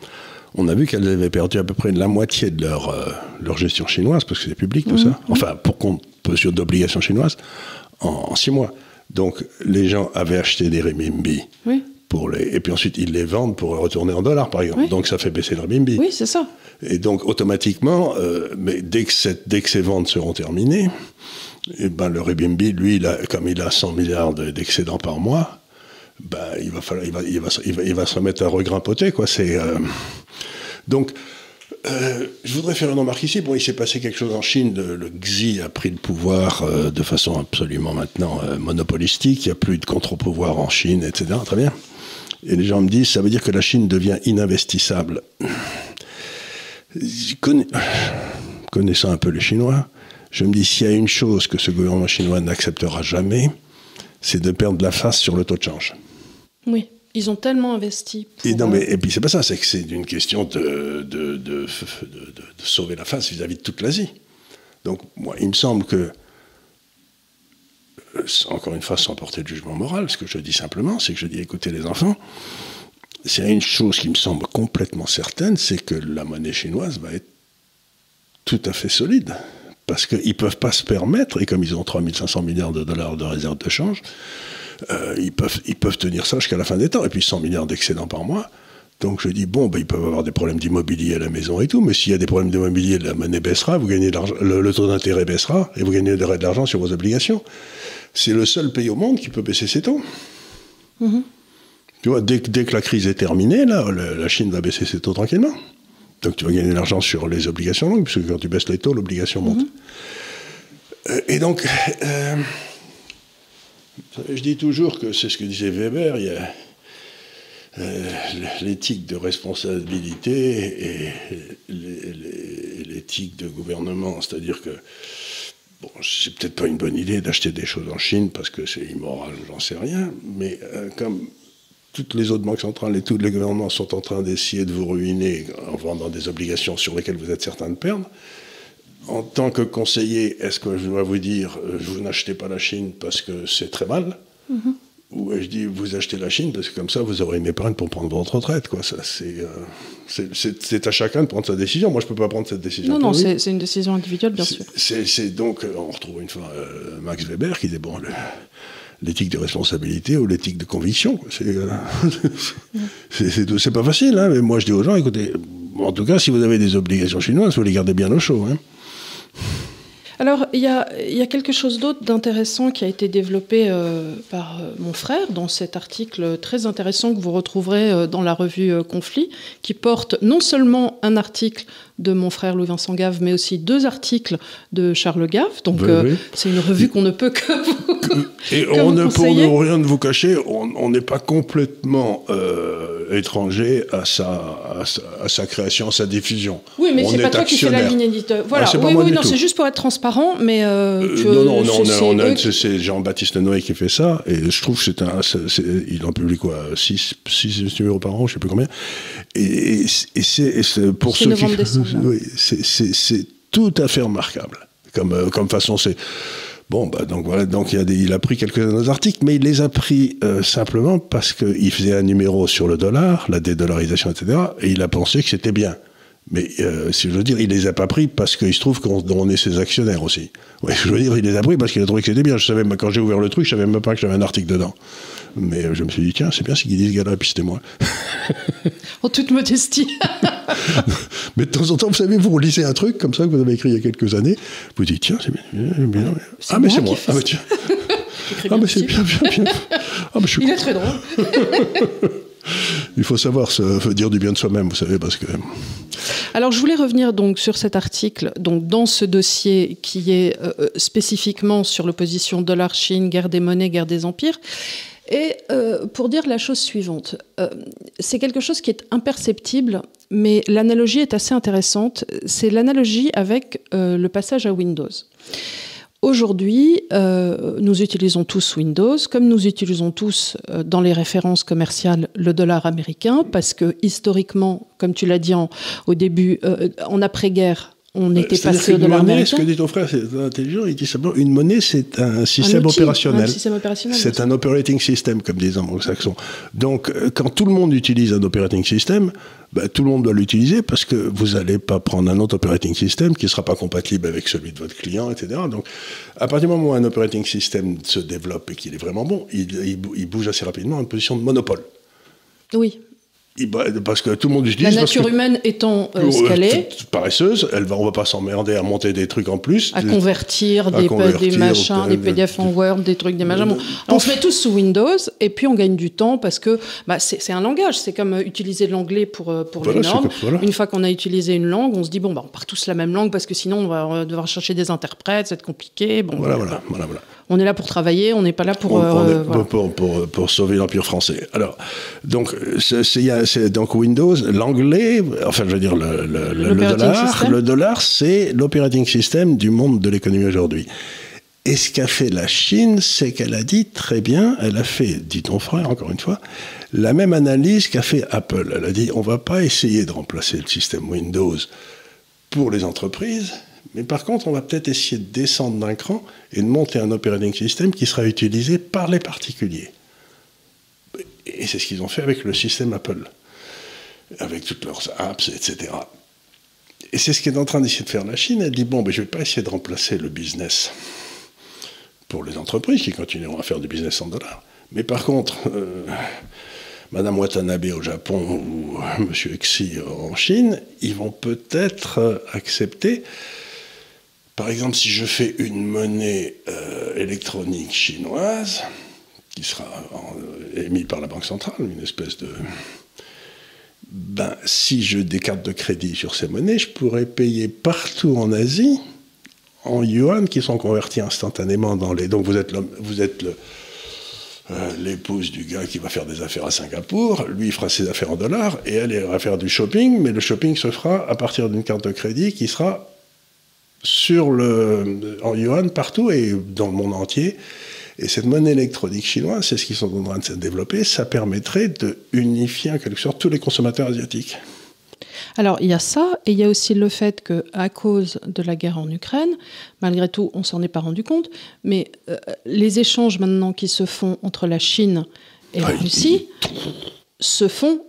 On a vu qu'elles avaient perdu à peu près la moitié de leur, euh, leur gestion chinoise, parce que c'est public tout ça, enfin pour compte sur d'obligations chinoises, en, six mois. Donc les gens avaient acheté des renminbi. Pour les, et puis ensuite, ils les vendent pour retourner en dollars, par exemple. Donc ça fait baisser le renminbi. Oui, c'est ça. Et donc automatiquement, euh, mais dès que, dès que ces ventes seront terminées, et eh ben, le renminbi, lui, il a, comme il a 100 milliards d'excédents par mois, ben, il, va falloir, il, va, il, va, il, va, se remettre à regrimpoter. Quoi. C'est, euh, Donc, euh, je voudrais faire une remarque ici. Bon, il s'est passé quelque chose en Chine. Le, Xi a pris le pouvoir euh, de façon absolument maintenant monopolistique. Il n'y a plus de contre-pouvoir en Chine, etc. Très bien. Et les gens me disent, ça veut dire que la Chine devient ininvestissable. connaissant un peu les Chinois, je me dis, s'il y a une chose que ce gouvernement chinois n'acceptera jamais, c'est de perdre la face sur le taux de change. Oui, ils ont tellement investi. et, non, mais, et puis c'est pas ça, c'est que c'est une question de, de, de, sauver la face vis-à-vis de toute l'Asie. Donc, moi, il me semble que, euh, encore une fois, sans porter de jugement moral, ce que je dis simplement, c'est que je dis écoutez les enfants, c'est une chose qui me semble complètement certaine, c'est que la monnaie chinoise va être tout à fait solide parce qu'ils ne peuvent pas se permettre, et comme ils ont 3500 milliards de dollars de réserve de change, euh, ils, peuvent, ils peuvent tenir ça jusqu'à la fin des temps, et puis 100 milliards d'excédents par mois. Donc je dis, bon, ben, ils peuvent avoir des problèmes d'immobilier à la maison et tout, mais s'il y a des problèmes d'immobilier, la monnaie baissera, vous gagnez le, le, taux d'intérêt baissera, et vous gagnez de l'argent sur vos obligations. C'est le seul pays au monde qui peut baisser ses taux. Mm-hmm. Tu vois, dès, dès, que la crise est terminée, là, la Chine va baisser ses taux tranquillement. Donc tu vas gagner de l'argent sur les obligations longues, puisque quand tu baisses les taux, l'obligation monte. Mhm. Euh, et donc, euh, je dis toujours que c'est ce que disait Weber, il y a euh, l'éthique de responsabilité et l'éthique de gouvernement. C'est-à-dire que, bon, c'est peut-être pas une bonne idée d'acheter des choses en Chine parce que c'est immoral, j'en sais rien, mais comme toutes les autres banques centrales et tous les gouvernements sont en train d'essayer de vous ruiner en vendant des obligations sur lesquelles vous êtes certain de perdre. En tant que conseiller, est-ce que je dois vous dire, euh, vous n'achetez pas la Chine parce que c'est très mal? Mm-hmm. Ou je dis, vous achetez la Chine parce que comme ça, vous aurez une épargne pour prendre votre retraite. Quoi. Ça, c'est, euh, c'est, à chacun de prendre sa décision. Moi, je ne peux pas prendre cette décision. Non, non, c'est, une décision individuelle, bien sûr. C'est, donc, euh, on retrouve une fois Max Weber qui dit, bon, l'éthique de responsabilité ou l'éthique de conviction. Euh, (laughs) c'est pas facile, hein, mais moi je dis aux gens, écoutez, en tout cas, si vous avez des obligations chinoises, vous les gardez bien au chaud. Hein. Alors, il y a, quelque chose d'autre d'intéressant qui a été développé euh, par euh, mon frère dans cet article très intéressant que vous retrouverez dans la revue Conflit, qui porte non seulement un article de mon frère Louis-Vincent Gave, mais aussi deux articles de Charles Gave. Donc euh, c'est une revue qu'on ne peut que vous (laughs) Et on ne, pour ne rien de vous cacher, on n'est pas complètement euh, étranger à sa, à sa, création, à sa diffusion. Oui, mais c'est pas toi qui fais la ligne éditeur. Voilà. Ah, oui, oui, non, c'est juste pour être transparent, mais euh, non, non, non, c'est Jean-Baptiste Noé qui fait ça, et je trouve que c'est un, il en publie quoi, 6 numéros par an, je sais plus combien. Et, et c'est pour ceux qui oui, c'est tout à fait remarquable. Comme, euh, comme façon, c'est. Bon, bah, donc voilà, donc il a, il a pris quelques nos articles, mais il les a pris euh, simplement parce qu'il faisait un numéro sur le dollar, la dédollarisation, etc., et il a pensé que c'était bien. Mais euh, si je veux dire, il les a pas pris parce qu'il se trouve qu'on est ses actionnaires aussi. Ouais, je veux dire, il les a pris parce qu'il a trouvé que c'était bien. Je savais, quand j'ai ouvert le truc, je savais même pas que j'avais un article dedans. Mais euh, je me suis dit, tiens, c'est bien qu'ils disent, gars-là, puis c'était moi. (laughs) en toute modestie. (laughs) Mais de temps en temps, vous savez, vous relisez un truc comme ça que vous avez écrit il y a quelques années, vous dites, tiens, c'est bien. bien, Ah, mais c'est moi. Ah, mais tiens. (laughs) ah, mais c'est bien, bien, bien. Ah, mais je suis il est très drôle. Il faut savoir se dire du bien de soi-même, vous savez, parce que. Alors, je voulais revenir donc sur cet article, donc dans ce dossier qui est euh, euh, spécifiquement sur l'opposition dollar-Chine, guerre des monnaies, guerre des empires. Et euh, pour dire la chose suivante, c'est quelque chose qui est imperceptible, mais l'analogie est assez intéressante. C'est l'analogie avec le passage à Windows. Aujourd'hui, euh, nous utilisons tous Windows, comme nous utilisons tous euh, dans les références commerciales le dollar américain, parce que historiquement, comme tu l'as dit au début, euh, en après-guerre, on était C'est-à-dire passé au qu'une dollar monnaie. Ce que dit ton frère, c'est intelligent. Il dit simplement une monnaie, c'est un système outil, opérationnel. un système opérationnel, C'est un operating system, comme disent les anglo-saxons. Donc, euh, quand tout le monde utilise un operating system, bah, tout le monde doit l'utiliser parce que vous n'allez pas prendre un autre operating system qui ne sera pas compatible avec celui de votre client, etc. Donc, à partir du moment où un operating system se développe et qu'il est vraiment bon, il, il bouge assez rapidement en position de monopole. Oui. Parce que tout le monde utilise. La nature humaine étant euh, Euh, ce qu'elle est, toute paresseuse, elle va, on va pas s'emmerder à monter des trucs en plus. à Des- convertir à des, convertir, des machins, euh, des PDF en Word, des trucs, des machins. Bon, on se met tous sous Windows et puis on gagne du temps parce que bah, c'est un langage. C'est comme euh, utiliser l'anglais pour, pour Voilà, les normes. comme- voilà. Une fois qu'on a utilisé une langue, on se dit bon, bah, on part tous la même langue parce que sinon on va devoir chercher des interprètes, c'est compliqué. Bon, Voilà, voilà. voilà, voilà. On est là pour travailler, on n'est pas là pour. On- on est- voilà. pour, pour, pour, sauver l'Empire français. Alors, donc, il y a- c'est- donc Windows, l'anglais, enfin, je veux dire, le, le- le- le L'operating dollar, system. le dollar, c'est l'operating system du monde de l'économie aujourd'hui. Et ce qu'a fait la Chine, c'est qu'elle a dit très bien, elle a fait, dit ton frère, encore une fois, la même analyse qu'a fait Apple. Elle a dit, on va pas essayer de remplacer le système Windows pour les entreprises, mais par contre, on va peut-être essayer de descendre d'un cran et de monter un operating system qui sera utilisé par les particuliers. Et c'est ce qu'ils ont fait avec le système Apple, avec toutes leurs apps, etc. Et c'est ce qu'est en train d'essayer de faire la Chine. Elle dit, bon, ben, je ne vais pas essayer de remplacer le business pour les entreprises qui continueront à faire du business en dollars. Mais par contre, euh, Madame Watanabe au Japon ou euh, Monsieur Xi en Chine, ils vont peut-être euh, accepter, par exemple, si je fais une monnaie euh, électronique chinoise, qui sera émise par la Banque centrale, une espèce de... Ben, si je des cartes de crédit sur ces monnaies, je pourrais payer partout en Asie en yuan qui sont convertis instantanément dans les. Donc vous êtes euh, l'épouse du gars qui va faire des affaires à Singapour, lui fera ses affaires en dollars et elle elle va faire du shopping, mais le shopping se fera à partir d'une carte de crédit qui sera sur le, en yuan partout et dans le monde entier. Et cette monnaie électronique chinoise, c'est ce qu'ils sont en train de se développer, ça permettrait de unifier en quelque sorte tous les consommateurs asiatiques. Alors, il y a ça, et il y a aussi le fait que, à cause de la guerre en Ukraine, malgré tout, on s'en est pas rendu compte, mais euh, les échanges maintenant qui se font entre la Chine et la Ah, Russie se font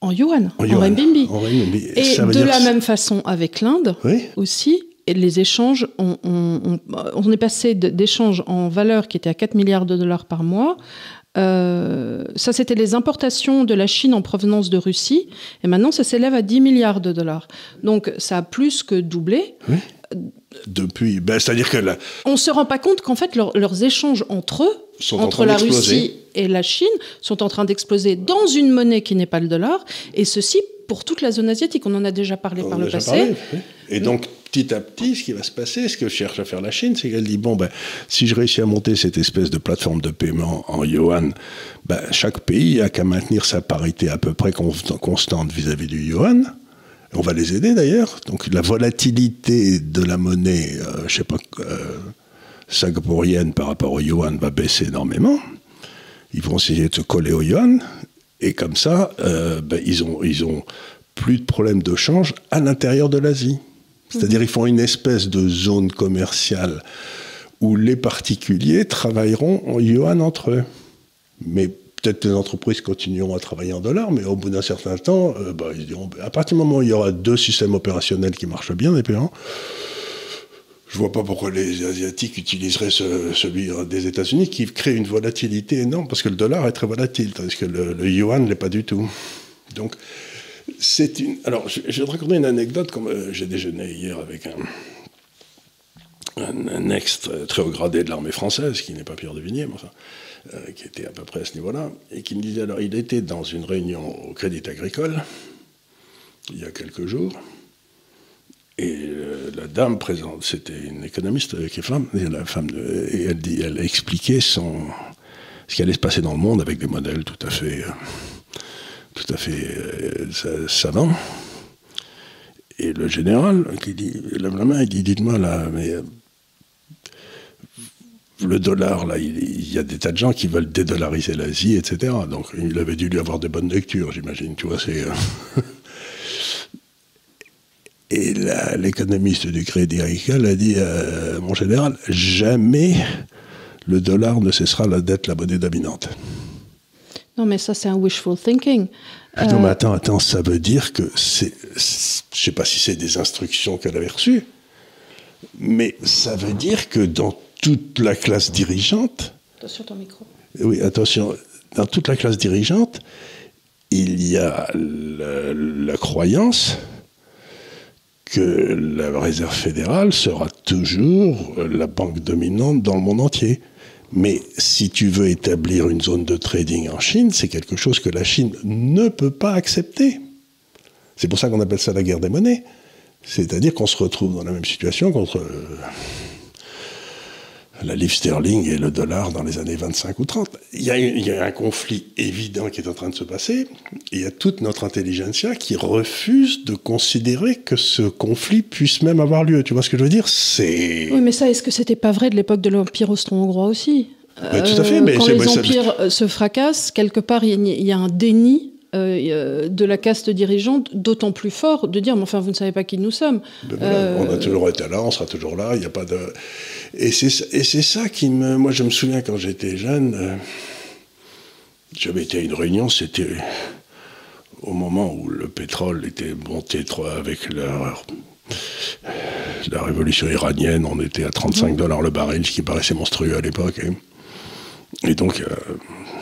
en yuan, en, yuan, renminbi. en renminbi. Et de la même façon avec l'Inde Oui. aussi. Et les échanges, on, on- on- on est passé d'échanges en valeur qui étaient à 4 milliards de dollars par mois. Euh, ça, c'était les importations de la Chine en provenance de Russie. Et maintenant, ça s'élève à 10 milliards de dollars. Donc, ça a plus que doublé. Depuis, ben, c'est-à-dire que là, On ne se rend pas compte qu'en fait, leur- leurs échanges entre eux, Sont entre la. Russie et la Chine, sont en train d'exploser dans une monnaie qui n'est pas le dollar. Et ceci pour toute la zone asiatique. On en a déjà parlé On par le passé. parlé, oui. Et donc, petit à petit, ce qui va se passer, ce que cherche à faire la Chine, c'est qu'elle dit bon, ben, si je réussis à monter cette espèce de plateforme de paiement en yuan, ben, chaque pays a qu'à maintenir sa parité à peu près const- constante vis-à-vis du yuan. On va les aider d'ailleurs. Donc, la volatilité de la monnaie, euh, je sais pas, euh, singapourienne par rapport au yuan va baisser énormément. Ils vont essayer de se coller au yuan. Et comme ça, euh, ben, ils, ont, ils ont plus de problèmes de change à l'intérieur de l'Asie. C'est-à-dire ils font une espèce de zone commerciale où les particuliers travailleront en yuan entre eux. Mais peut-être les entreprises continueront à travailler en dollars, mais au bout d'un certain temps, euh, bah, ils diront, à partir du moment où il y aura deux systèmes opérationnels qui marchent bien, les paiements, je vois pas pourquoi les Asiatiques utiliseraient ce- celui des États-Unis qui crée une volatilité énorme, parce que le dollar est très volatile, tandis que le, le yuan ne l'est pas du tout. Donc, c'est une. Alors, je, vais te raconter une anecdote. Comme euh, j'ai déjeuné hier avec un, ex très, haut gradé de l'armée française, qui n'est pas Pierre de mais enfin, euh, qui était à peu près à ce niveau-là, et qui me disait alors, il était dans une réunion au Crédit Agricole il y a quelques jours. Et euh, la dame présente, c'était une économiste qui est femme, et, la femme et elle, dit, elle a expliqué son, ce qui allait se passer dans le monde avec des modèles tout à fait, tout à fait euh, sa- savants. Et le général, qui il lève la main, il dit, dites-moi là, mais euh, le dollar, là, il, y a des tas de gens qui veulent dédollariser l'Asie, etc. Donc il avait dû lui avoir de bonnes lectures, j'imagine, tu vois, c'est... euh, (laughs) Et l'économiste du Crédit Agricole a dit, mon général, jamais le dollar ne cessera la dette, la monnaie dominante. Non, mais ça, c'est un wishful thinking. Non, mais attends, attends, ça veut dire que c'est. Je sais pas si c'est des instructions qu'elle avait reçues, mais ça veut dire que dans toute la classe dirigeante. Attention ton micro. Oui, attention. Dans toute la classe dirigeante, il y a la, croyance que la Réserve fédérale sera toujours la banque dominante dans le monde entier. Mais si tu veux établir une zone de trading en Chine, c'est quelque chose que la Chine ne peut pas accepter. C'est pour ça qu'on appelle ça la guerre des monnaies. C'est-à-dire qu'on se retrouve dans la même situation contre la livre sterling et le dollar dans les années 25 ou 30. Il y, a, un conflit évident qui est en train de se passer. il y a toute notre intelligentsia qui refuse de considérer que ce conflit puisse même avoir lieu. Tu vois ce que je veux dire? C'est. Oui, mais ça, est-ce que c'était pas vrai de l'époque de l'Empire austro-hongrois aussi? Tout à fait. Mais quand les empires euh, se fracassent, quelque part, il y a un déni euh, de la caste dirigeante, d'autant plus fort de dire, mais enfin, vous ne savez pas qui nous sommes. Euh, on a toujours été là, on sera toujours là, il n'y a pas de... Et c'est ça qui me... Moi, je me souviens quand j'étais jeune, euh, j'avais été à une réunion, c'était au moment où le pétrole était monté avec la, la révolution iranienne, on était à 35 dollars le baril, ce qui paraissait monstrueux à l'époque. Et, donc,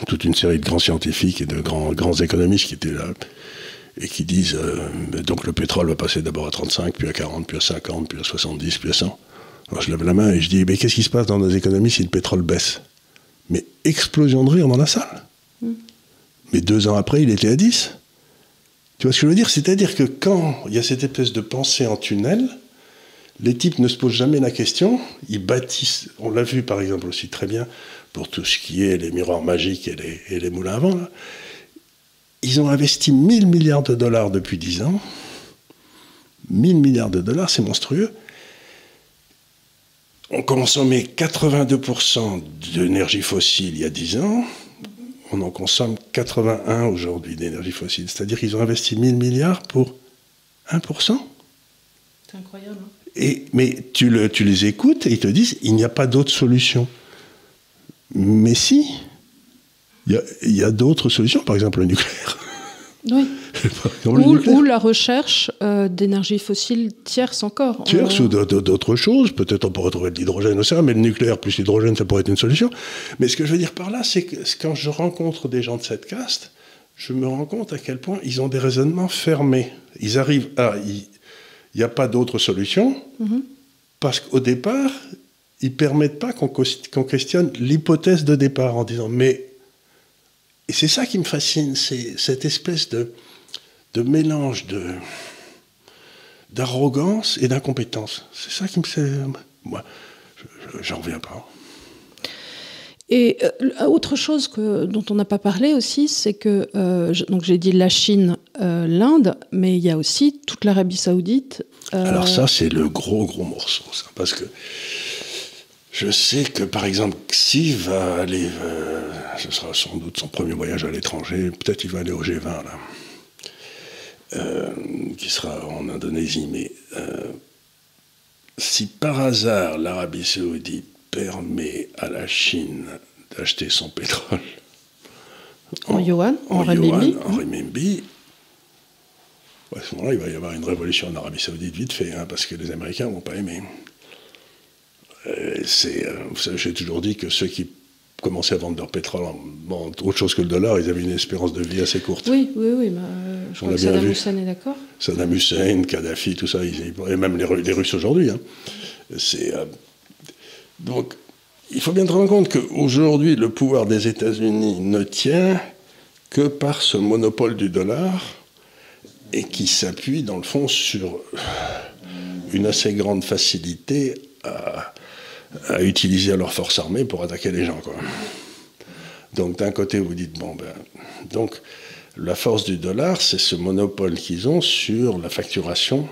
toute une série de grands scientifiques et de grands, grands économistes qui étaient là et qui disent euh, donc le pétrole va passer d'abord à 35, puis à 40, puis à 50, puis à 70, puis à 100. Alors je lève la main et je dis mais qu'est-ce qui se passe dans nos économies si le pétrole baisse? Mais explosion de rire dans la salle. Mm. Mais deux ans après, il était à 10. Tu vois ce que je veux dire? C'est-à-dire que quand il y a cette espèce de pensée en tunnel, les types ne se posent jamais la question, ils bâtissent, on l'a vu par exemple aussi très bien, pour tout ce qui est les miroirs magiques et les, moulins à vent, ils ont investi 1000 milliards de dollars depuis 10 ans. 1000 milliards de dollars, c'est monstrueux. On consommait 82% d'énergie fossile il y a 10 ans. On en consomme 81 aujourd'hui d'énergie fossile. C'est-à-dire qu'ils ont investi 1000 milliards pour 1%. C'est incroyable. Hein. et, mais tu, le, tu les écoutes et ils te disent il n'y a pas d'autre solution. Mais si, il y a, d'autres solutions, par exemple le nucléaire. Oui. (laughs) ou, la recherche euh, d'énergie fossile tierce encore. Tierce ou d'autres choses. Peut-être on pourrait trouver de l'hydrogène aussi, mais le nucléaire plus l'hydrogène, ça pourrait être une solution. Mais ce que je veux dire par là, c'est que quand je rencontre des gens de cette caste, je me rends compte à quel point ils ont des raisonnements fermés. Ils arrivent à. Il n'y a pas d'autre solution, mm-hmm. parce qu'au départ, ils permettent pas qu'on questionne l'hypothèse de départ en disant mais et c'est ça qui me fascine, c'est cette espèce de, de mélange de d'arrogance et d'incompétence. C'est ça qui me moi j'en reviens pas. Et euh, autre chose que, dont on n'a pas parlé aussi, c'est que euh, donc j'ai dit la Chine, euh, l'Inde, mais il y a aussi toute l'Arabie Saoudite. Alors ça, c'est le gros gros morceau, ça, parce que je sais que, par exemple, Xi va aller, euh, ce sera sans doute son premier voyage à l'étranger, peut-être il va aller au G20, là, euh, qui sera en Indonésie, mais euh, si par hasard l'Arabie saoudite permet à la Chine d'acheter son pétrole en, yuan, en, renminbi, en renminbi à ce moment-là, il va y avoir une révolution en Arabie Saoudite vite fait, hein, parce que les Américains ne vont pas aimer. Euh, c'est, euh, vous savez, j'ai toujours dit que ceux qui commençaient à vendre leur pétrole en, autre chose que le dollar, ils avaient une espérance de vie assez courte. Oui, oui, oui. Bah, je crois que Saddam Hussein est d'accord. Saddam Hussein, Kadhafi, tout ça, et même les, les Russes aujourd'hui. Hein. C'est, euh, donc, il faut bien te rendre compte qu'aujourd'hui, le pouvoir des États-Unis ne tient que par ce monopole du dollar et qui s'appuie, dans le fond, sur une assez grande facilité à à utiliser leur force armée pour attaquer les gens. Quoi. Donc d'un côté, vous dites, bon, ben, donc la force du dollar, c'est ce monopole qu'ils ont sur la facturation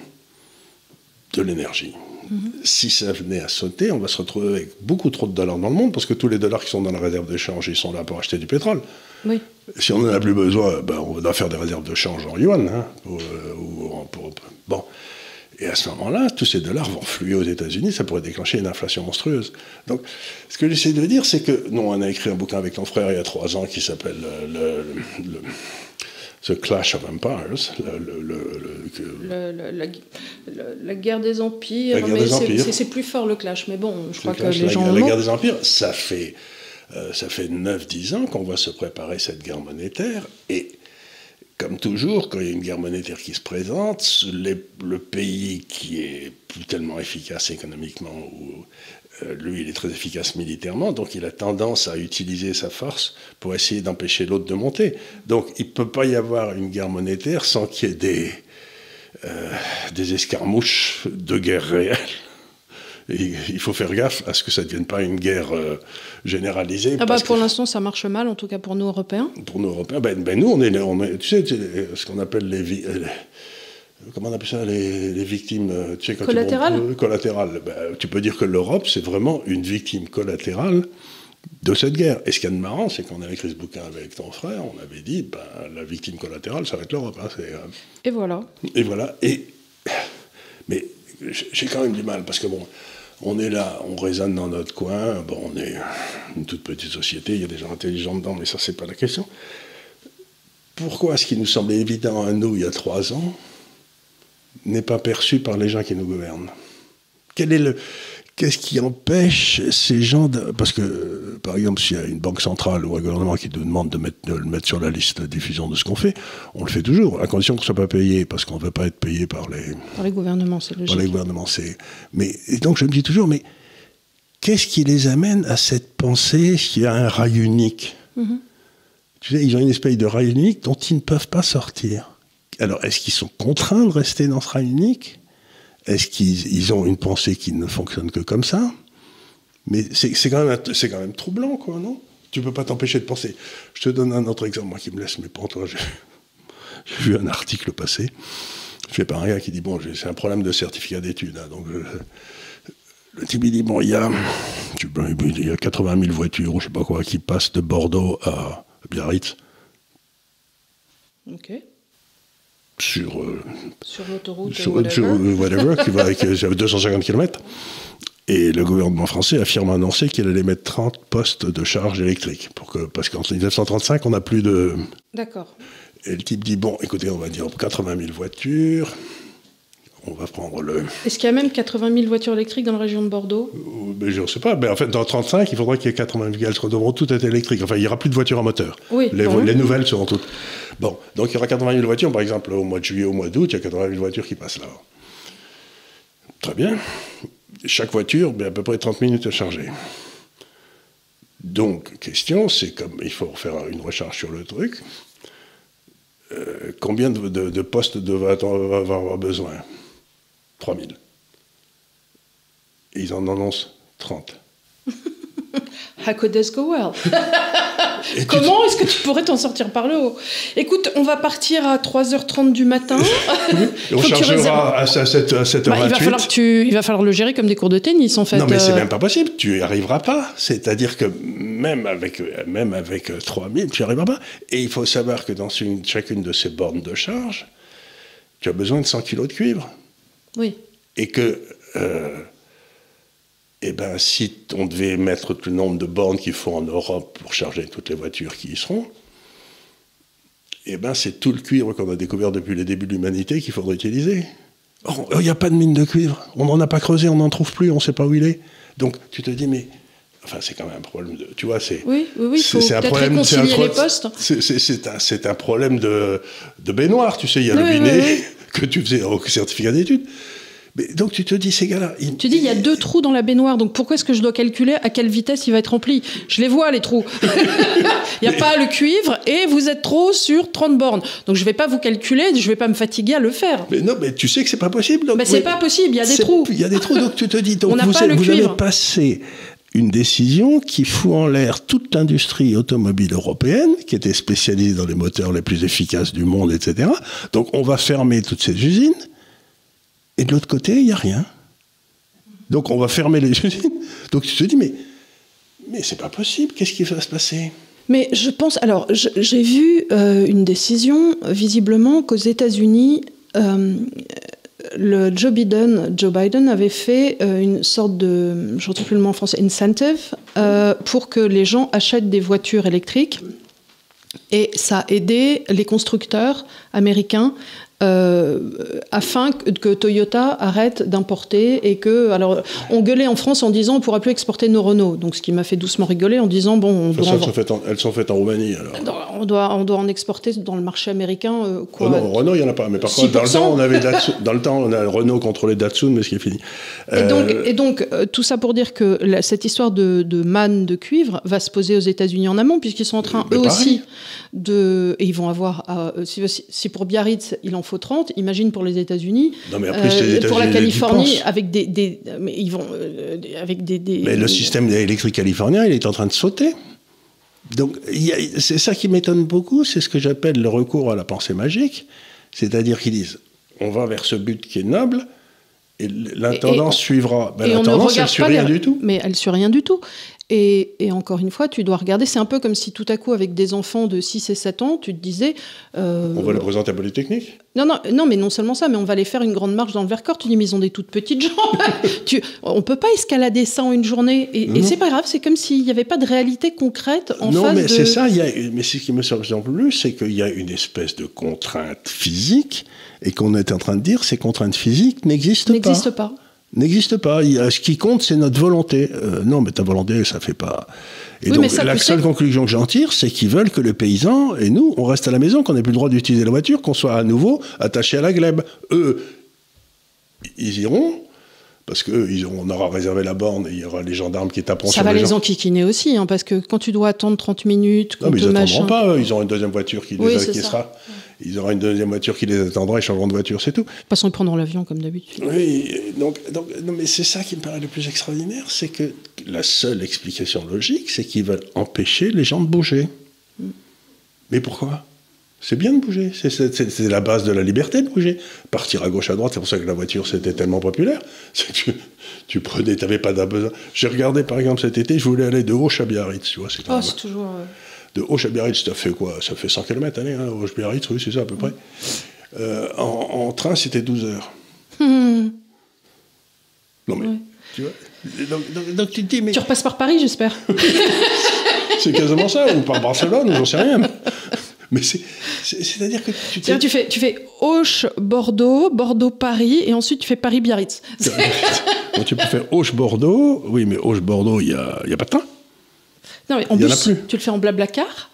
de l'énergie. Mm-hmm. Si ça venait à sauter, on va se retrouver avec beaucoup trop de dollars dans le monde, parce que tous les dollars qui sont dans la réserve de change, ils sont là pour acheter du pétrole. Oui. Si on n'en a plus besoin, ben, on va faire des réserves de change en yuan. Hein, bon. Et à ce moment-là, tous ces dollars vont fluer aux États-Unis, ça pourrait déclencher une inflation monstrueuse. Donc, ce que j'essaie de dire, c'est que, nous, on a écrit un bouquin avec ton frère il y a trois ans qui s'appelle le, le, The Clash of Empires, la, guerre des empires. C'est plus fort le clash, mais bon, je crois que les gens. La, guerre des empires, ça fait, euh, ça fait 9-10 ans qu'on va se préparer cette guerre monétaire et comme toujours, quand il y a une guerre monétaire qui se présente, le pays qui est plus tellement efficace économiquement, ou euh, lui, il est très efficace militairement, donc il a tendance à utiliser sa force pour essayer d'empêcher l'autre de monter. Donc il ne peut pas y avoir une guerre monétaire sans qu'il y ait des, euh, des escarmouches de guerre réelle il faut faire gaffe à ce que ça ne devienne pas une guerre euh, généralisée. Ah bah pour l'instant, ça marche mal, en tout cas pour nous Européens. Pour nous Européens, ben, ben nous, on est, on est, tu sais, ce qu'on appelle les, comment on appelle ça, les, victimes euh, tu sais, collatérales. collatérales. Ben, tu peux dire que l'Europe, c'est vraiment une victime collatérale de cette guerre. Et ce qu'il y a de marrant, c'est qu'on avait écrit ce bouquin avec ton frère, on avait dit, ben, la victime collatérale, ça va être l'Europe. Hein, euh, et voilà. Et voilà. Et, mais j'ai quand même du mal, parce que bon, on est là, on résonne dans notre coin. Bon, on est une toute petite société, il y a des gens intelligents dedans, mais ça, c'est pas la question. Pourquoi ce qui nous semblait évident à nous il y a trois ans n'est pas perçu par les gens qui nous gouvernent? Quel est le, Qu'est-ce qui empêche ces gens de... Parce que, par exemple, s'il y a une banque centrale ou un gouvernement qui nous demande de, mettre, le mettre sur la liste de diffusion de ce qu'on fait, on le fait toujours, à condition qu'on ne soit pas payé, parce qu'on ne veut pas être payé par les... Par les gouvernements, c'est logique. Par les gouvernements, c'est... Mais, et donc je me dis toujours, mais qu'est-ce qui les amène à cette pensée qu'il y a un rail unique mm-hmm. Tu sais, ils ont une espèce de rail unique dont ils ne peuvent pas sortir. Alors, est-ce qu'ils sont contraints de rester dans ce rail unique? Est-ce qu'ils ont une pensée qui ne fonctionne que comme ça? Mais c'est quand, même, quand même troublant, quoi, non? Tu peux pas t'empêcher de penser. Je te donne un autre exemple, moi qui me laisse mes pantois. (laughs) J'ai vu un article passé, fait par un gars qui dit Bon, c'est un problème de certificat d'études. Hein, donc, le type, il Bon, il y, a, il y a 80 000 voitures, ou je sais pas quoi, qui passent de Bordeaux à Biarritz. Ok sur, euh, sur l'autoroute, sur, whatever, qui va avec 250 km. Et le gouvernement français affirme annoncer qu'il allait mettre 30 postes de charge électrique. Pour que, parce qu'en 1935, on n'a plus de. D'accord. Et le type dit bon, écoutez, on va dire 80 000 voitures. On va prendre le. Est-ce qu'il y a même 80 000 voitures électriques dans la région de Bordeaux? Mais Je ne sais pas. Mais en fait, dans 35, il faudra qu'il y ait 80 000. Elles devront toutes être électriques. Enfin, il n'y aura plus de voitures à moteur. Oui, les, les nouvelles seront toutes. Bon, donc il y aura 80 000 voitures. Par exemple, au mois de juillet, au mois d'août, il y a 80 000 voitures qui passent là. Très bien. Chaque voiture, ben, à peu près 30 minutes à charger. Donc, question, c'est comme il faut faire une recharge sur le truc. Euh, combien de, postes devrait-on avoir besoin? 3000. Et ils en annoncent 30. (laughs) How could this go well? (laughs) Comment est-ce que tu pourrais t'en sortir par le haut Écoute, on va partir à 3h30 du matin. (laughs) on chargera à 7, h bah, il, va falloir tu, il va falloir le gérer comme des cours de tennis, en fait. Non, mais c'est euh. même pas possible. Tu n'y arriveras pas. C'est-à-dire que même avec, même avec 3000, tu n'y arriveras pas. Et il faut savoir que dans une, chacune de ces bornes de charge, tu as besoin de 100 kg de cuivre. Oui. Et que... Euh, eh ben, si on devait mettre tout le nombre de bornes qu'il faut en Europe pour charger toutes les voitures qui y seront, eh ben, c'est tout le cuivre qu'on a découvert depuis les débuts de l'humanité qu'il faudrait utiliser. Il n'y a pas de mine de cuivre. On n'en a pas creusé, on n'en trouve plus, on ne sait pas où il est. Donc tu te dis, mais Enfin, c'est quand même un problème de. Tu vois, c'est. Oui, oui, oui. C'est un problème. C'est un, les postes. C'est un, un, problème de, de baignoire. Tu sais, il y a le binet (laughs) que tu faisais au certificat d'études donc tu te dis, ces gars-là. Tu dis, il y a deux trous dans la baignoire, donc pourquoi est-ce que je dois calculer à quelle vitesse il va être rempli? Je les vois, les trous. (laughs) Il n'y a pas le cuivre et vous êtes trop sur 30 bornes. Donc je ne vais pas vous calculer, je ne vais pas me fatiguer à le faire. Mais non, mais tu sais que c'est pas possible. mais c'est pas possible, il y a des trous. Il y a des trous, donc tu te dis, (laughs) donc vous, avez passé une décision qui fout en l'air toute l'industrie automobile européenne, qui était spécialisée dans les moteurs les plus efficaces du monde, etc. Donc on va fermer toutes ces usines et de l'autre côté, il n'y a rien. Donc on va fermer les usines. (laughs) Donc tu te dis, mais, mais c'est pas possible, qu'est-ce qui va se passer? Mais je pense, alors j'ai vu euh, une décision, visiblement, qu'aux États-Unis, euh, Joe Biden, Joe Biden avait fait euh, une sorte de, je ne retrouve plus le mot en français, incentive, pour que les gens achètent des voitures électriques. Et ça a aidé les constructeurs américains euh, afin que, que Toyota arrête d'importer et que alors on gueulait en France en disant on pourra plus exporter nos Renault donc ce qui m'a fait doucement rigoler en disant bon on doit, en, elles sont faites en, elles sont faites en Roumanie. Alors. on doit on doit en exporter dans le marché américain euh, quoi Renault, Renault, il n'y en a pas. Mais par contre, dans le 6%. temps, on avait Datsun- dans le temps, on a Renault contrôlé Datsun, mais ce qui est fini. Et Euh, donc, et donc euh, tout ça pour dire que la- cette histoire de, de manne de cuivre va se poser aux États-Unis en amont, puisqu'ils sont en train, Mais eux pareil. aussi, de. Et ils vont avoir. euh, si, si- pour Biarritz, il en faut 30, imagine pour les États-Unis. Non, mais après, les Euh, pour la Californie, avec des, des- Mais ils vont. euh, avec des. des- Mais le système électrique californien, il est en train de sauter. Donc, c'est ça qui m'étonne beaucoup, c'est ce que j'appelle le recours à la pensée magique. C'est-à-dire qu'ils disent, on va vers ce but qui est noble, et l'intendance suivra. Ben, ne L'intendance, elle regarde suit rien les- du tout. Mais elle suit rien du tout. Et, et encore une fois, tu dois regarder. C'est un peu comme si tout à coup, avec des enfants de 6 et 7 ans, tu te disais. euh, On va les présenter à Polytechnique Non, non, non, mais non seulement ça, mais on va les faire une grande marche dans le Vercors. Tu dis, mais ils ont des toutes petites jambes. (laughs) tu, on peut pas escalader ça en une journée. Et, et c'est pas grave, c'est comme s'il n'y avait pas de réalité concrète en non, face mais de. c'est ça. Y a, mais ce qui me surprend plus, c'est qu'il y a une espèce de contrainte physique, et qu'on est en train de dire ces contraintes physiques n'existent pas. N'existe pas. N'existe pas. Ce qui compte, c'est notre volonté. Euh, non, mais ta volonté, ça fait pas. Et Oui, donc, ça, la seule sais- conclusion que j'en tire, c'est qu'ils veulent que le paysan et nous, on reste à la maison, qu'on n'ait plus le droit d'utiliser la voiture, qu'on soit à nouveau attachés à la glèbe. Eux, ils iront. Parce qu'on aura réservé la borne et il y aura les gendarmes qui taperont Ça sur va les enquiquiner aussi, hein, parce que quand tu dois attendre 30 minutes, Non, mais ils machin. n'attendront pas, eux. ils auront une deuxième voiture qui Oui, les c'est acquiescera. Ils auront une deuxième voiture qui les attendra, ils changeront de voiture, c'est tout. De toute façon, ils prendront l'avion comme d'habitude. Oui, donc, donc non, mais c'est ça qui me paraît le plus extraordinaire, c'est que la seule explication logique, c'est qu'ils veulent empêcher les gens de bouger. Mais pourquoi? C'est bien de bouger, c'est- la base de la liberté de bouger. Partir à gauche, à droite, c'est pour ça que la voiture c'était tellement populaire. (laughs) Que tu, tu prenais, tu n'avais pas besoin. J'ai regardé par exemple cet été, je voulais aller de Auch à Biarritz, tu vois. c'est Oh, toujours. euh, de Auch à Biarritz, ça fait quoi? Ça fait 100 km, allez, hein, Auch Biarritz, oui, c'est ça à peu près. Euh, en, en train, c'était 12 heures. (laughs) Non mais, Ouais. tu vois donc, donc- donc tu te dis, mais Tu repasses par Paris, j'espère. (laughs) c'est quasiment ça, ou par Barcelone, ou j'en sais rien. Mais c'est- c'est- c'est-à-dire que tu tu fais, tu fais Auch, Bordeaux, Bordeaux, Paris, et ensuite tu fais Paris, Biarritz. (laughs) Tu peux faire Auch-Bordeaux, oui, mais Auch-Bordeaux, il n'y a, y a pas de train. Non, mais en y en a plus. tu le fais en blablacar.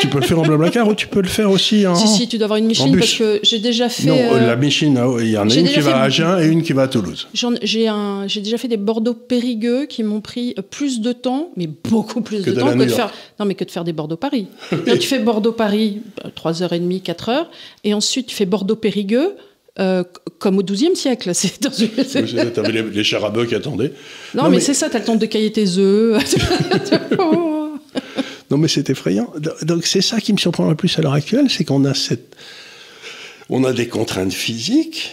Tu peux le faire en Blablacar ou tu peux le faire aussi en... Si, si, tu dois avoir une bus. parce que j'ai déjà fait. Non, euh, la Michelin, ah ouais, il y en a une qui va à Agen et une qui va à Toulouse. J'ai déjà fait des Bordeaux périgueux qui m'ont pris euh, plus de temps, mais beaucoup plus Que de de temps que de faire. Non, mais que de faire des Bordeaux-Paris. (laughs) Tu fais Bordeaux-Paris, euh, 3h30, 4h, et ensuite tu fais Bordeaux-Périgueux, euh, comme au XIIe siècle. (laughs) C'est dans une- c'est- Tu avais les, les qui attendaient. Non, Non, mais, mais- c'est ça, t'as le temps de cailler tes œufs. (laughs) Non, mais c'est effrayant. Donc, c'est ça qui me surprend le plus à l'heure actuelle, c'est qu'on a cette. On a des contraintes physiques,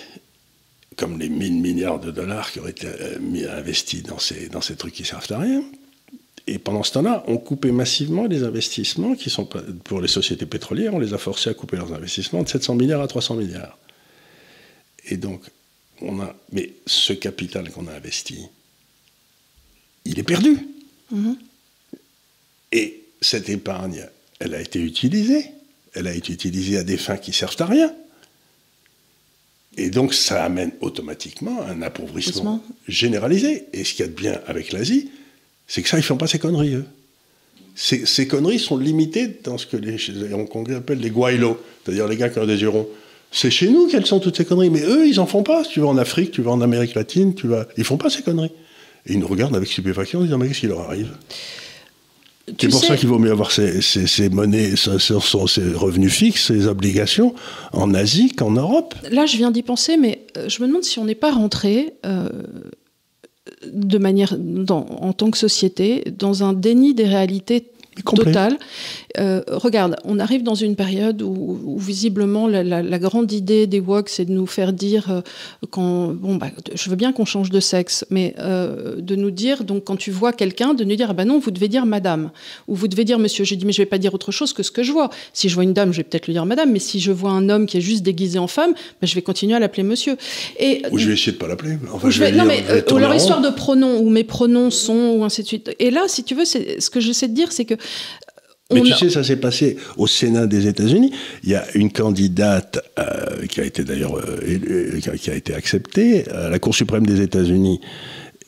comme les 1000 milliards de dollars qui auraient été euh, mis, investis dans ces, dans ces trucs qui servent à rien. Et pendant ce temps-là, on coupait massivement les investissements qui sont pour les sociétés pétrolières, on les a forcés à couper leurs investissements de 700 milliards à 300 milliards. Et donc, on a. Mais ce capital qu'on a investi, il est perdu. Et cette épargne, elle a été utilisée. Elle a été utilisée à des fins qui servent à rien. Et donc, ça amène automatiquement un appauvrissement généralisé. Et ce qu'il y a de bien avec l'Asie, c'est que ça, ils font pas ces conneries, eux. Ces, ces conneries sont limitées dans ce que les, qu'on appelle les guaylos, c'est-à-dire les gars qui ont des yeux ronds. C'est chez nous qu'elles sont toutes ces conneries, mais eux, ils en font pas. Si tu vas en Afrique, tu vas en Amérique latine, tu vas, ils font pas ces conneries. Et ils nous regardent avec stupéfaction en disant mais qu'est-ce qui leur arrive? C'est pour sais- ça qu'il vaut mieux avoir ses monnaies, ses revenus fixes, ses obligations en Asie qu'en Europe. Là, je viens d'y penser, mais euh, je me demande si on n'est pas rentré euh, de manière, dans- en tant que société, dans un déni des réalités Total. Euh, regarde, on arrive dans une période où, visiblement la, grande idée des woke, c'est de nous faire dire euh, quand bon bah, je veux bien qu'on change de sexe, mais euh, de nous dire donc quand tu vois quelqu'un, de nous dire ah ben non, vous devez dire madame ou vous devez dire monsieur. J'ai dit mais je vais pas dire autre chose que ce que je vois. Si je vois une dame, je vais peut-être lui dire madame, mais si je vois un homme qui est juste déguisé en femme, ben, je vais continuer à l'appeler monsieur. Et ou je vais essayer de pas l'appeler. Enfin, je vais, non mais ou leur histoire de pronoms où mes pronoms sont ou ainsi de suite. Et là, si tu veux, c'est ce que j'essaie de dire, c'est que mais tu sais, ça s'est passé au Sénat des États-Unis. Il y a une candidate euh, qui a été d'ailleurs euh, euh, qui a été acceptée à la Cour suprême des États-Unis.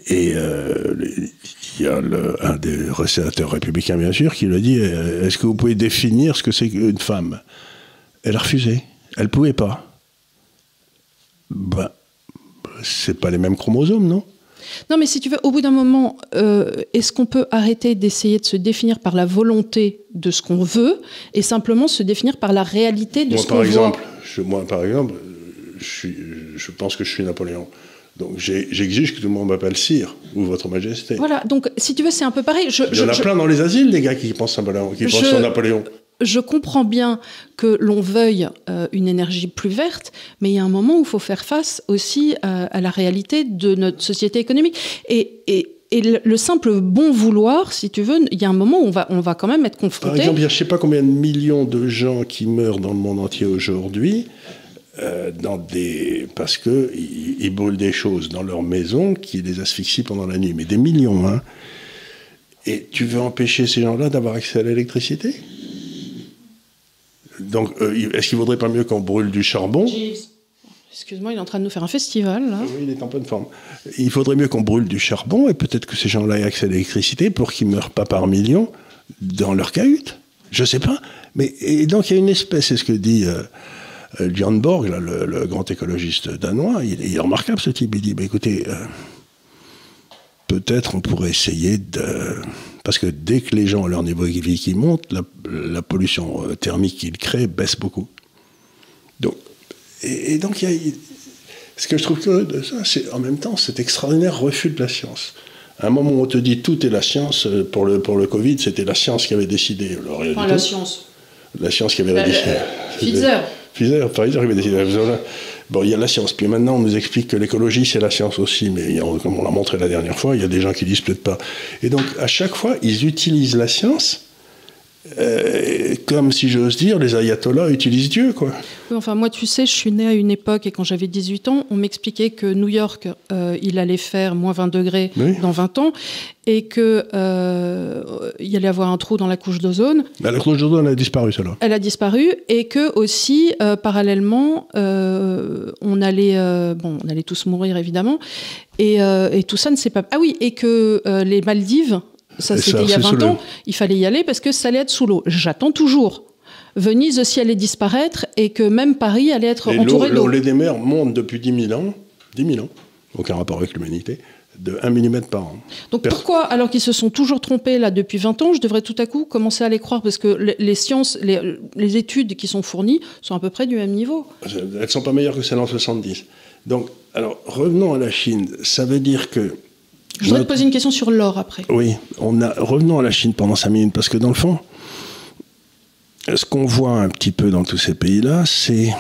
Et il y a le, un des sénateurs républicains, bien sûr, qui lui a dit Est-ce que vous pouvez définir ce que c'est qu'une femme? Elle a refusé. Elle pouvait pas. Ben, c'est pas les mêmes chromosomes, non? Non, mais si tu veux, au bout d'un moment, euh, est-ce qu'on peut arrêter d'essayer de se définir par la volonté de ce qu'on veut et simplement se définir par la réalité de ce qu'on voit? Moi, par exemple, je, je pense que je suis Napoléon. Donc j'exige que tout le monde m'appelle Sire ou Votre Majesté. Voilà, donc si tu veux, c'est un peu pareil. Il y en a plein dans les asiles, les gars qui pensent, Napoléon, qui pensent sur Napoléon je comprends bien que l'on veuille euh, une énergie plus verte, mais il y a un moment où il faut faire face aussi euh, à la réalité de notre société économique. Et, et, le simple bon vouloir, si tu veux, il y a un moment où on va, on va quand même être confronté. Par exemple, je ne sais pas combien de millions de gens qui meurent dans le monde entier aujourd'hui. Euh, dans des parce que ils, brûlent des choses dans leur maison qui les asphyxient pendant la nuit, mais des millions. Hein. Et tu veux empêcher ces gens-là d'avoir accès à l'électricité? Donc, euh, est-ce qu'il vaudrait pas mieux qu'on brûle du charbon? Excuse-moi, il est en train de nous faire un festival. Là. Oui, il est en pleine forme. Il faudrait mieux qu'on brûle du charbon et peut-être que ces gens-là aient accès à l'électricité pour qu'ils ne meurent pas par millions dans leur cahute. Je ne sais pas. Mais, et donc il y a une espèce, c'est ce que dit euh, euh, Borg, le, grand écologiste danois. Il, est remarquable ce type. Il dit bah, écoutez, peut-être on pourrait essayer de parce que dès que les gens ont leur niveau de vie qui monte, la, pollution euh, thermique qu'ils créent baisse beaucoup. Donc, et, donc, il y a, ce que je trouve curieux de ça, c'est en même temps cet extraordinaire refus de la science. À un moment où on te dit tout est la science, euh, pour le, pour le Covid, c'était la science qui avait décidé. Enfin, la science. La science qui avait bah, décidé. Pfizer. Pfizer, Pfizer qui avait décidé. Bon, il y a la science. Puis maintenant, on nous explique que l'écologie, c'est la science aussi. Mais comme on l'a montré la dernière fois, il y a des gens qui disent peut-être pas. Et donc, à chaque fois, ils utilisent la science euh, comme si j'ose dire, les ayatollahs utilisent Dieu, quoi. enfin, moi, tu sais, je suis né à une époque et quand j'avais 18 ans, on m'expliquait que New York, euh, il allait faire moins 20 degrés dans 20 ans et qu'il euh, y allait avoir un trou dans la couche d'ozone. Bah, la couche d'ozone a disparu, celle-là. Elle a disparu et que aussi, parallèlement, on allait, bon, on allait tous mourir évidemment, et, et tout ça ne s'est pas. Ah oui, et que les Maldives ça c'était il y a 20 ans, il fallait y aller parce que ça allait être sous l'eau. J'attends toujours. Venise aussi allait disparaître et que même Paris allait être entouré d'eau. Le lait des mers monte depuis 10 000 ans, 10 000 ans, aucun rapport avec l'humanité, de 1 mm par an. Donc pourquoi, alors qu'ils se sont toujours trompés là depuis 20 ans, je devrais tout à coup commencer à les croire Parce que les, sciences, les, les, études qui sont fournies sont à peu près du même niveau. Elles ne sont pas meilleures que celles en 70. Donc, alors revenons à la Chine. Ça veut dire que je voudrais te poser une question sur l'or après. Oui, on a, revenons à la Chine pendant cinq minutes, parce que dans le fond, ce qu'on voit un petit peu dans tous ces pays-là, c'est.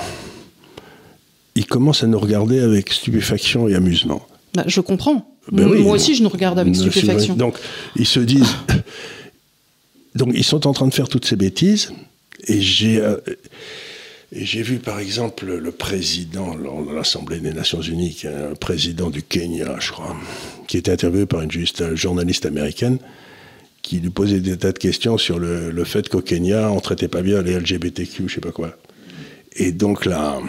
Ils commencent à nous regarder avec stupéfaction et amusement. Bah, je comprends. Ben Moi aussi, je nous regarde avec stupéfaction. Donc, ils se disent. (laughs) donc, ils sont en train de faire toutes ces bêtises, et j'ai. Euh, et j'ai vu par exemple le président de l'Assemblée des Nations Unies, un président du Kenya, je crois, qui était interviewé par une journaliste américaine, qui lui posait des tas de questions sur le, fait qu'au Kenya, on traitait pas bien les LGBTQ, je sais pas quoi. Et donc là,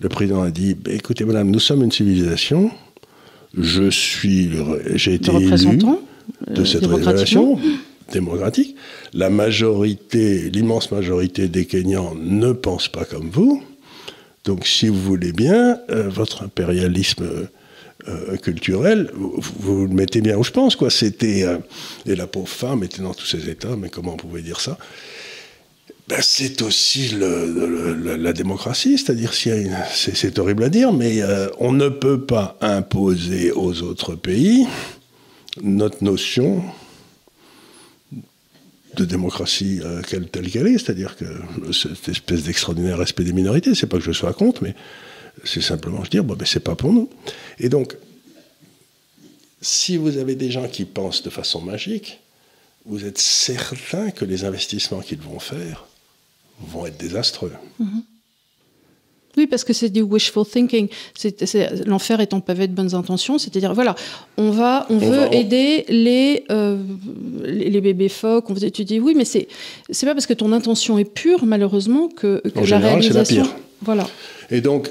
le président a dit bah, écoutez, madame, nous sommes une civilisation. Je suis, j'ai été élu de cette révélation démocratique. La majorité, l'immense majorité des Kenyans ne pensent pas comme vous. Donc, si vous voulez bien, euh, votre impérialisme euh, culturel, vous, le mettez bien où je pense, quoi. C'était euh, et la pauvre femme était dans tous ces états, mais comment on pouvait dire ça? Ben, c'est aussi la démocratie, c'est-à-dire c'est horrible à dire, mais on ne peut pas imposer aux autres pays notre notion de démocratie euh, telle qu'elle est, c'est-à-dire que cette espèce d'extraordinaire respect des minorités, c'est pas que je sois contre, mais c'est simplement je dire, bon, ben, c'est pas pour nous. Et donc, si vous avez des gens qui pensent de façon magique, vous êtes certain que les investissements qu'ils vont faire vont être désastreux. Mm-hmm. Oui, parce que c'est du wishful thinking. L'enfer est en pavé de bonnes intentions. C'est-à-dire, voilà, on, va, on, veut aider les, euh, les bébés phoques. On vous étudie. Oui, mais c'est c'est pas parce que ton intention est pure, malheureusement, que, que en la réalisation. La pire. Voilà. Et donc,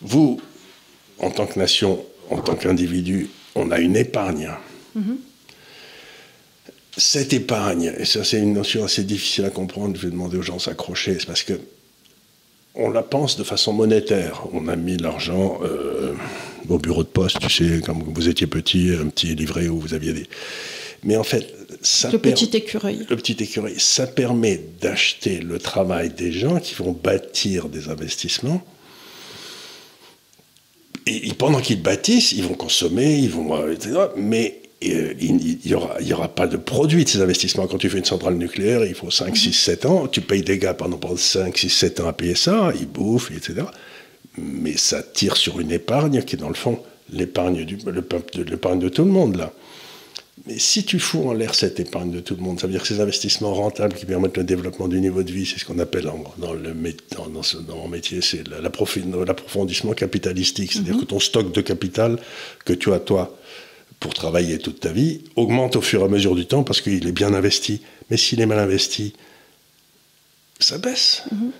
vous, en tant que nation, en tant qu'individu, on a une épargne. Mm-hmm. Cette épargne, et ça c'est une notion assez difficile à comprendre, je vais demander aux gens de s'accrocher, c'est parce que on la pense de façon monétaire. On a mis l'argent euh, au bureau de poste, tu sais, quand vous étiez petit, un petit livret où vous aviez des. Mais en fait, ça le petit écureuil. Le petit écureuil, ça permet d'acheter le travail des gens qui vont bâtir des investissements. Et, pendant qu'ils bâtissent, ils vont consommer, ils vont, euh, etc. Mais euh, il n'y aura, pas de produit de ces investissements. Quand tu fais une centrale nucléaire, il faut 5, 6, 7 ans. Tu payes des gars pendant, 5, 6, 7 ans à payer ça, ils bouffent, etc. Mais ça tire sur une épargne qui est dans le fond l'épargne de tout le monde, là. Mais si tu fous en l'air cette épargne de tout le monde, ça veut dire que ces investissements rentables qui permettent le développement du niveau de vie, c'est ce qu'on appelle dans, le, dans, dans, mon métier, c'est l'approfondissement capitalistique. C'est-à-dire mm-hmm. que ton stock de capital que tu as, toi, pour travailler toute ta vie augmente au fur et à mesure du temps parce qu'il est bien investi. Mais s'il est mal investi, ça baisse. Mhm.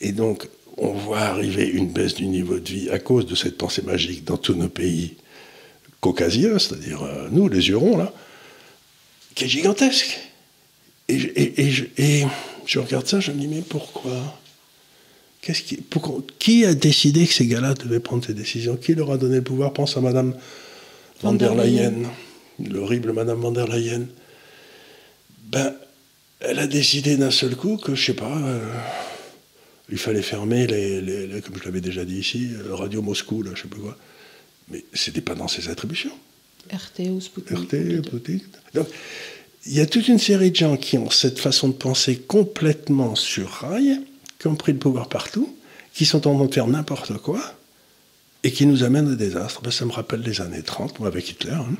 Et donc, on voit arriver une baisse du niveau de vie à cause de cette pensée magique dans tous nos pays caucasiens, c'est-à-dire euh, nous, les Hurons, là, qui est gigantesque. Et, et, et, je, regarde ça, je me dis, mais pourquoi? Qui, qui a décidé que ces gars-là devaient prendre ces décisions? Qui leur a donné le pouvoir? Pense à Madame Van der Leyen, l'horrible Madame Van der Leyen, ben, elle a décidé d'un seul coup que, je sais pas, euh, il fallait fermer les, comme je l'avais déjà dit ici, euh, Radio Moscou, là, je sais pas quoi. Mais c'était pas dans ses attributions. RT ou Sputnik. RT, Sputnik. Donc, il y a toute une série de gens qui ont cette façon de penser complètement sur rail, qui ont pris le pouvoir partout, qui sont en train de faire n'importe quoi, et qui nous amène au désastre. Ben, ça me rappelle les années 30, moi, avec Hitler. Hein.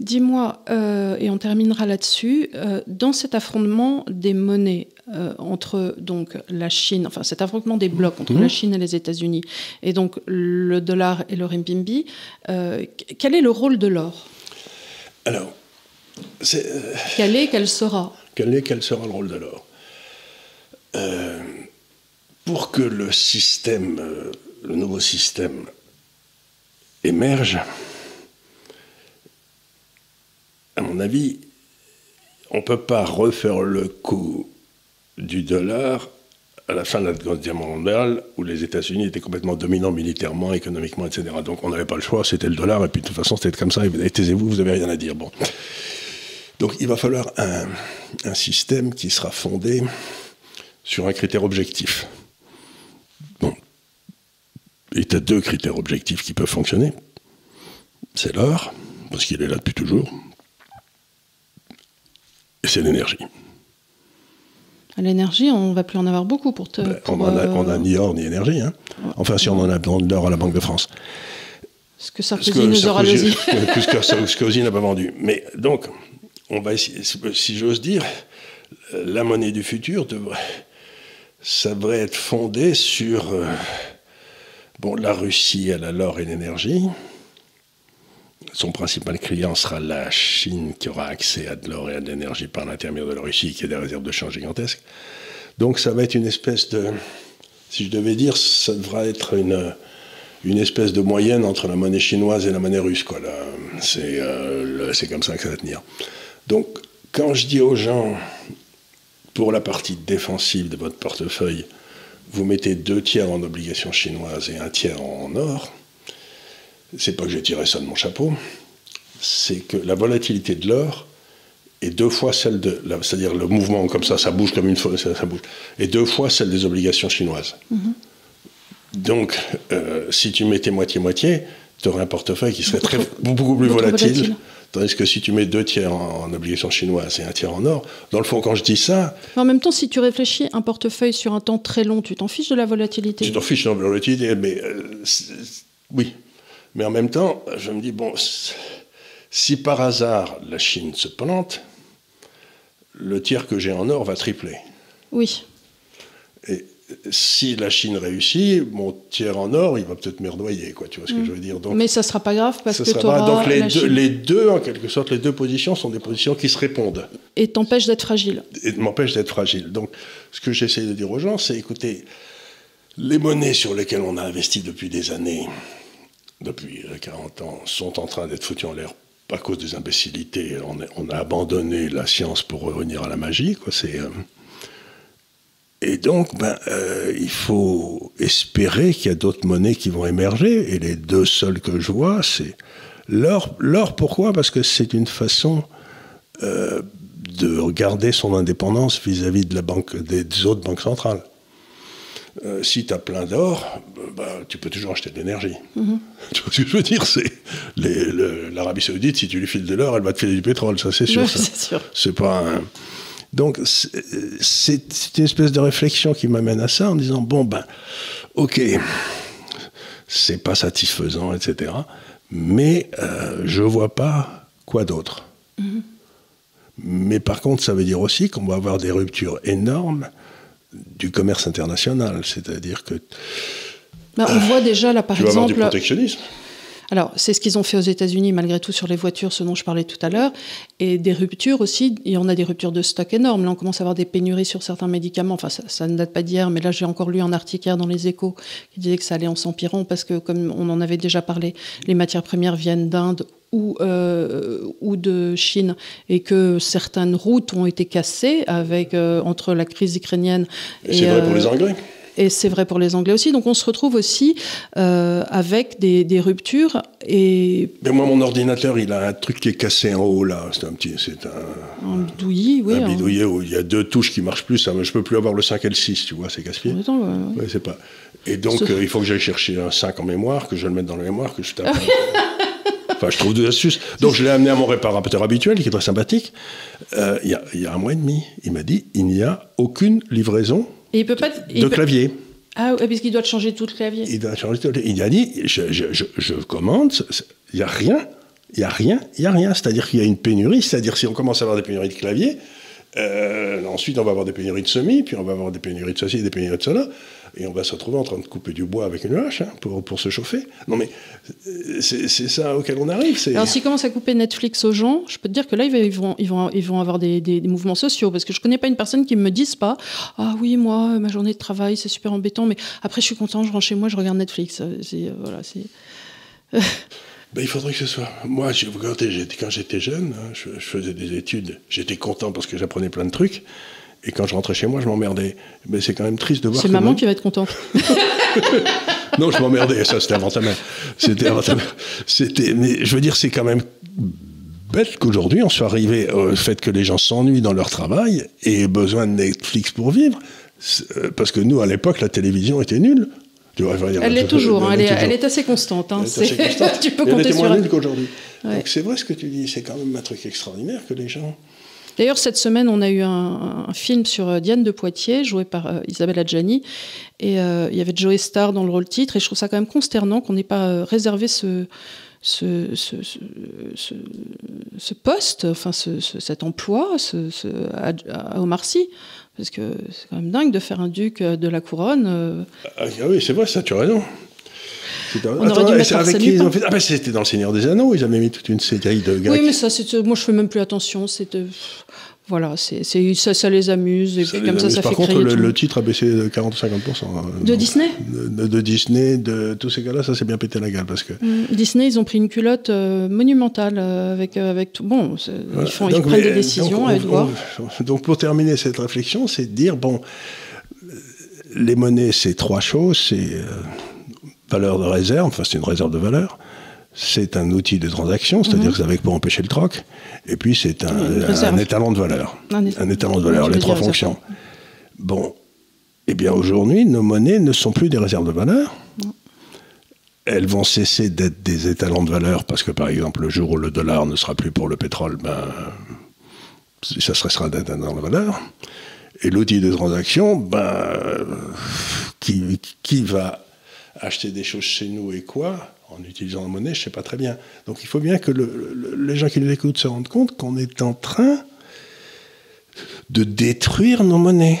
Dis-moi, euh, et on terminera là-dessus, euh, dans cet affrontement des monnaies euh, entre donc la Chine, enfin cet affrontement des blocs entre mmh. la Chine et les États-Unis, et donc le dollar et le renminbi, quel est le rôle de l'or? Alors, quel est, quel sera? Quel est, quel sera le rôle de l'or? Pour que le système, le nouveau système émerge, à mon avis, on ne peut pas refaire le coup du dollar à la fin de la Seconde Guerre mondiale, où les États-Unis étaient complètement dominants militairement, économiquement, etc. Donc on n'avait pas le choix, c'était le dollar, et puis de toute façon c'était comme ça, et taisez-vous, vous n'avez rien à dire. Donc il va falloir un système qui sera fondé sur un critère objectif. Bon, il y a deux critères objectifs qui peuvent fonctionner. C'est l'or, parce qu'il est là depuis toujours, et c'est l'énergie. L'énergie, on ne va plus en avoir beaucoup pour te. Ben, on n'a euh, ni or ni énergie. Hein. Enfin, si on en a de l'or à la Banque de France. Ce que Sarkozy nous aura dit. (laughs) Ce que (laughs) Sarkozy n'a pas vendu. Mais donc, on va essayer, si j'ose dire, la monnaie du futur devrait, ça devrait être fondé sur. Euh, Bon, la Russie, elle a l'or et l'énergie. Son principal client sera la Chine qui aura accès à de l'or et à de l'énergie par l'intermédiaire de la Russie qui a des réserves de change gigantesques. Donc ça va être une espèce de, si je devais dire, ça devra être une, une espèce de moyenne entre la monnaie chinoise et la monnaie russe. Quoi, c'est, euh, c'est comme ça que ça va tenir. Donc quand je dis aux gens, pour la partie défensive de votre portefeuille, vous mettez deux tiers en obligations chinoises et un tiers en or, c'est pas que j'ai tiré ça de mon chapeau, c'est que la volatilité de l'or est deux fois celle de, c'est-à-dire le mouvement comme ça, ça bouge comme une fois, ça, bouge, est deux fois celle des obligations chinoises. Mm-hmm. Donc, euh, si tu mettais moitié-moitié, tu aurais un portefeuille qui serait très, beaucoup plus volatile, Tandis que si tu mets deux tiers en, en obligation chinoise et un tiers en or, dans le fond, quand je dis ça, Mais en même temps, si tu réfléchis un portefeuille sur un temps très long, tu t'en fiches de la volatilité. tu t'en fiches de la volatilité, mais euh, oui. Mais en même temps, je me dis, bon, si par hasard la Chine se plante, le tiers que j'ai en or va tripler. Oui. Si la Chine réussit, mon tiers en or, il va peut-être merdoyer, quoi. Tu vois ce que je veux dire Donc, Mais ça sera pas grave parce ça que sera donc les la deux, Chine les deux, en quelque sorte, les deux positions sont des positions qui se répondent et t'empêche d'être fragile. et m'empêchent d'être fragile. Donc, ce que j'essaie de dire aux gens, c'est écoutez, les monnaies sur lesquelles on a investi depuis des années, depuis euh, 40 ans, sont en train d'être foutues en l'air à cause des imbécilités. On a, on a abandonné la science pour revenir à la magie. Quoi. C'est, euh, Et donc, ben, euh, il faut espérer qu'il y a d'autres monnaies qui vont émerger. Et les deux seules que je vois, c'est l'or. L'or, pourquoi? Parce que c'est une façon euh, de garder son indépendance vis-à-vis de la banque, des autres banques centrales. Euh, si tu as plein d'or, bah, tu peux toujours acheter de l'énergie. (laughs) Tu vois ce que je veux dire? C'est L'Arabie Saoudite, si tu lui files de l'or, elle va te filer du pétrole, ça c'est sûr. Ouais, ça. c'est sûr. C'est pas un... Donc, c'est une espèce de réflexion qui m'amène à ça en disant bon, ben, ok, c'est pas satisfaisant, etc. Mais euh, je vois pas quoi d'autre. Mais par contre, ça veut dire aussi qu'on va avoir des ruptures énormes du commerce international. C'est-à-dire que Bah, on voit déjà là, par tu vas avoir du exemple. protectionnisme. Alors, c'est ce qu'ils ont fait aux États-Unis, malgré tout, sur les voitures, ce dont je parlais tout à l'heure. Et des ruptures aussi, il y en a des ruptures de stock énormes. Là, on commence à avoir des pénuries sur certains médicaments. Enfin, ça, ça ne date pas d'hier, mais là, j'ai encore lu un article hier dans les échos qui disait que ça allait en s'empirant parce que, comme on en avait déjà parlé, les matières premières viennent d'Inde ou, euh, ou de Chine et que certaines routes ont été cassées avec, euh, entre la crise ukrainienne Et C'est vrai pour euh, les Anglais. Et c'est vrai pour les Anglais aussi. Donc on se retrouve aussi euh, avec des, des ruptures. Et Mais moi, mon ordinateur, il a un truc qui est cassé en haut, là. C'est un petit... C'est un... un oui. un hein. bidouillet où il y a deux touches qui marchent plus. Ça, je peux plus avoir le 5 et le 6, tu vois, c'est casse-pied. Ouais, ouais. Ouais, c'est pas. Et donc, euh, il faut que j'aille chercher un 5 en mémoire, que je le mette dans la mémoire, que je tape. (laughs) enfin, je trouve deux astuces. Donc, je l'ai amené à mon réparateur habituel, qui est très sympathique. Euh, il y, a, il y a un mois et demi, il m'a dit il n'y a aucune livraison Et il peut pas. il de peut- clavier. Ah, ouais, parce qu'il doit changer tout le clavier. Il, doit changer il a dit je, je- je- je commande, il n'y a rien, il n'y a rien, il n'y a rien. C'est-à-dire qu'il y a une pénurie, c'est-à-dire si on commence à avoir des pénuries de clavier, euh, ensuite on va avoir des pénuries de semis, puis on va avoir des pénuries de ceci, des pénuries de cela, et on va se retrouver en train de couper du bois avec une hache hein, pour, pour se chauffer. Non mais euh, c'est ça auquel on arrive. Alors, s'ils commencent à couper Netflix aux gens, je peux te dire que là, ils vont- ils vont, ils vont, avoir des, des- des mouvements sociaux. Parce que je connais pas une personne qui me dise pas Ah oui, moi, ma journée de travail, c'est super embêtant, mais après, je suis content, je rentre chez moi, je regarde Netflix. Euh, c'est, voilà, c'est. (laughs) Ben, il faudrait que ce soit. Moi, j'étais- quand j'étais jeune, hein, je, je faisais des études, j'étais content parce que j'apprenais plein de trucs. Et quand je rentrais chez moi, je m'emmerdais. Mais c'est quand même triste de voir C'est maman qui va être contente. (laughs) Non, je m'emmerdais, ça c'était avant ta mère. C'était avant ta mère. C'était, mais je veux dire, c'est quand même bête qu'aujourd'hui on soit arrivé au fait que les gens s'ennuient dans leur travail et aient besoin de Netflix pour vivre. Euh, Parce que nous, à l'époque, la télévision était nulle. Tu vois, dire, Elle l'est toujours, elle, est, toujours. elle est assez constante. hein, Elle est assez c'est- constante. (laughs) tu peux Mais elle compter était sur moins elle. nulle qu'aujourd'hui. Ouais. Donc c'est vrai ce que tu dis, c'est quand même un truc extraordinaire que les gens. D'ailleurs, cette semaine, on a eu un, un film sur euh, Diane de Poitiers, joué par euh, Isabelle Adjani. Et euh, il y avait Joey Star dans le rôle titre. Et je trouve ça quand même consternant qu'on n'ait pas réservé ce, ce, ce, ce, ce- ce poste, enfin ce- ce- cet emploi à, à Omar Sy. Parce que c'est quand même dingue de faire un duc de la couronne. Ah ah oui, c'est vrai, ça, tu as raison. On aurait dû et mettre c'est avec Arsène qui ils ont Lupin. fait Ah ben c'était dans Le Seigneur des Anneaux, ils avaient mis toute une série de gars. Oui, mais ça, moi, je fais même plus attention. C'est, voilà, c'est, c'est- ça, ça les amuse. Et Ça puis les comme ça, amuse. ça Par fait contre, créer le, tout. le titre a baissé de 40-50%. hein. De Disney de, de Disney, de tous ces gars-là, ça s'est bien pété la gueule parce que. Mm, Disney, ils ont pris une culotte euh, monumentale euh, avec, euh, avec tout. Bon, ils, font, ils prennent mais, des décisions donc, à donc, pour terminer cette réflexion, c'est de dire bon, les monnaies, c'est trois choses c'est euh, valeur de réserve, enfin, c'est une réserve de valeur. C'est un outil de transaction, c'est-à-dire que c'est avec pour empêcher le troc. Et puis, c'est un, Mhm. Un étalon de valeur. Un Un étalon de valeur, les trois fonctions. Bon, eh bien, aujourd'hui, nos monnaies ne sont plus des réserves de valeur. elles vont cesser d'être des étalons de valeur parce que, par exemple, le jour où le dollar ne sera plus pour le pétrole, ben, ça sera d'être étalon de valeur. Et l'outil de transaction, ben, qui, qui va acheter des choses chez nous et quoi en utilisant la monnaie, je ne sais pas très bien. Donc il faut bien que les gens qui nous écoutent se rendent compte qu'on est en train de détruire nos monnaies.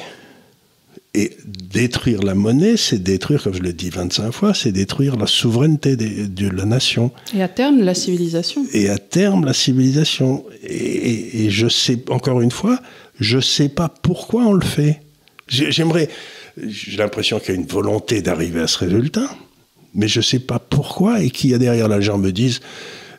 Et détruire la monnaie, c'est détruire, comme je l'ai dit 25 fois, c'est détruire la souveraineté de la nation. Et à terme, la civilisation. Et à terme, la civilisation. Et, et je sais, encore une fois, je ne sais pas pourquoi on le fait. J'aimerais, j'ai l'impression qu'il y a une volonté d'arriver à ce résultat, mais je ne sais pas pourquoi et qui y a derrière. Là, les gens me disent,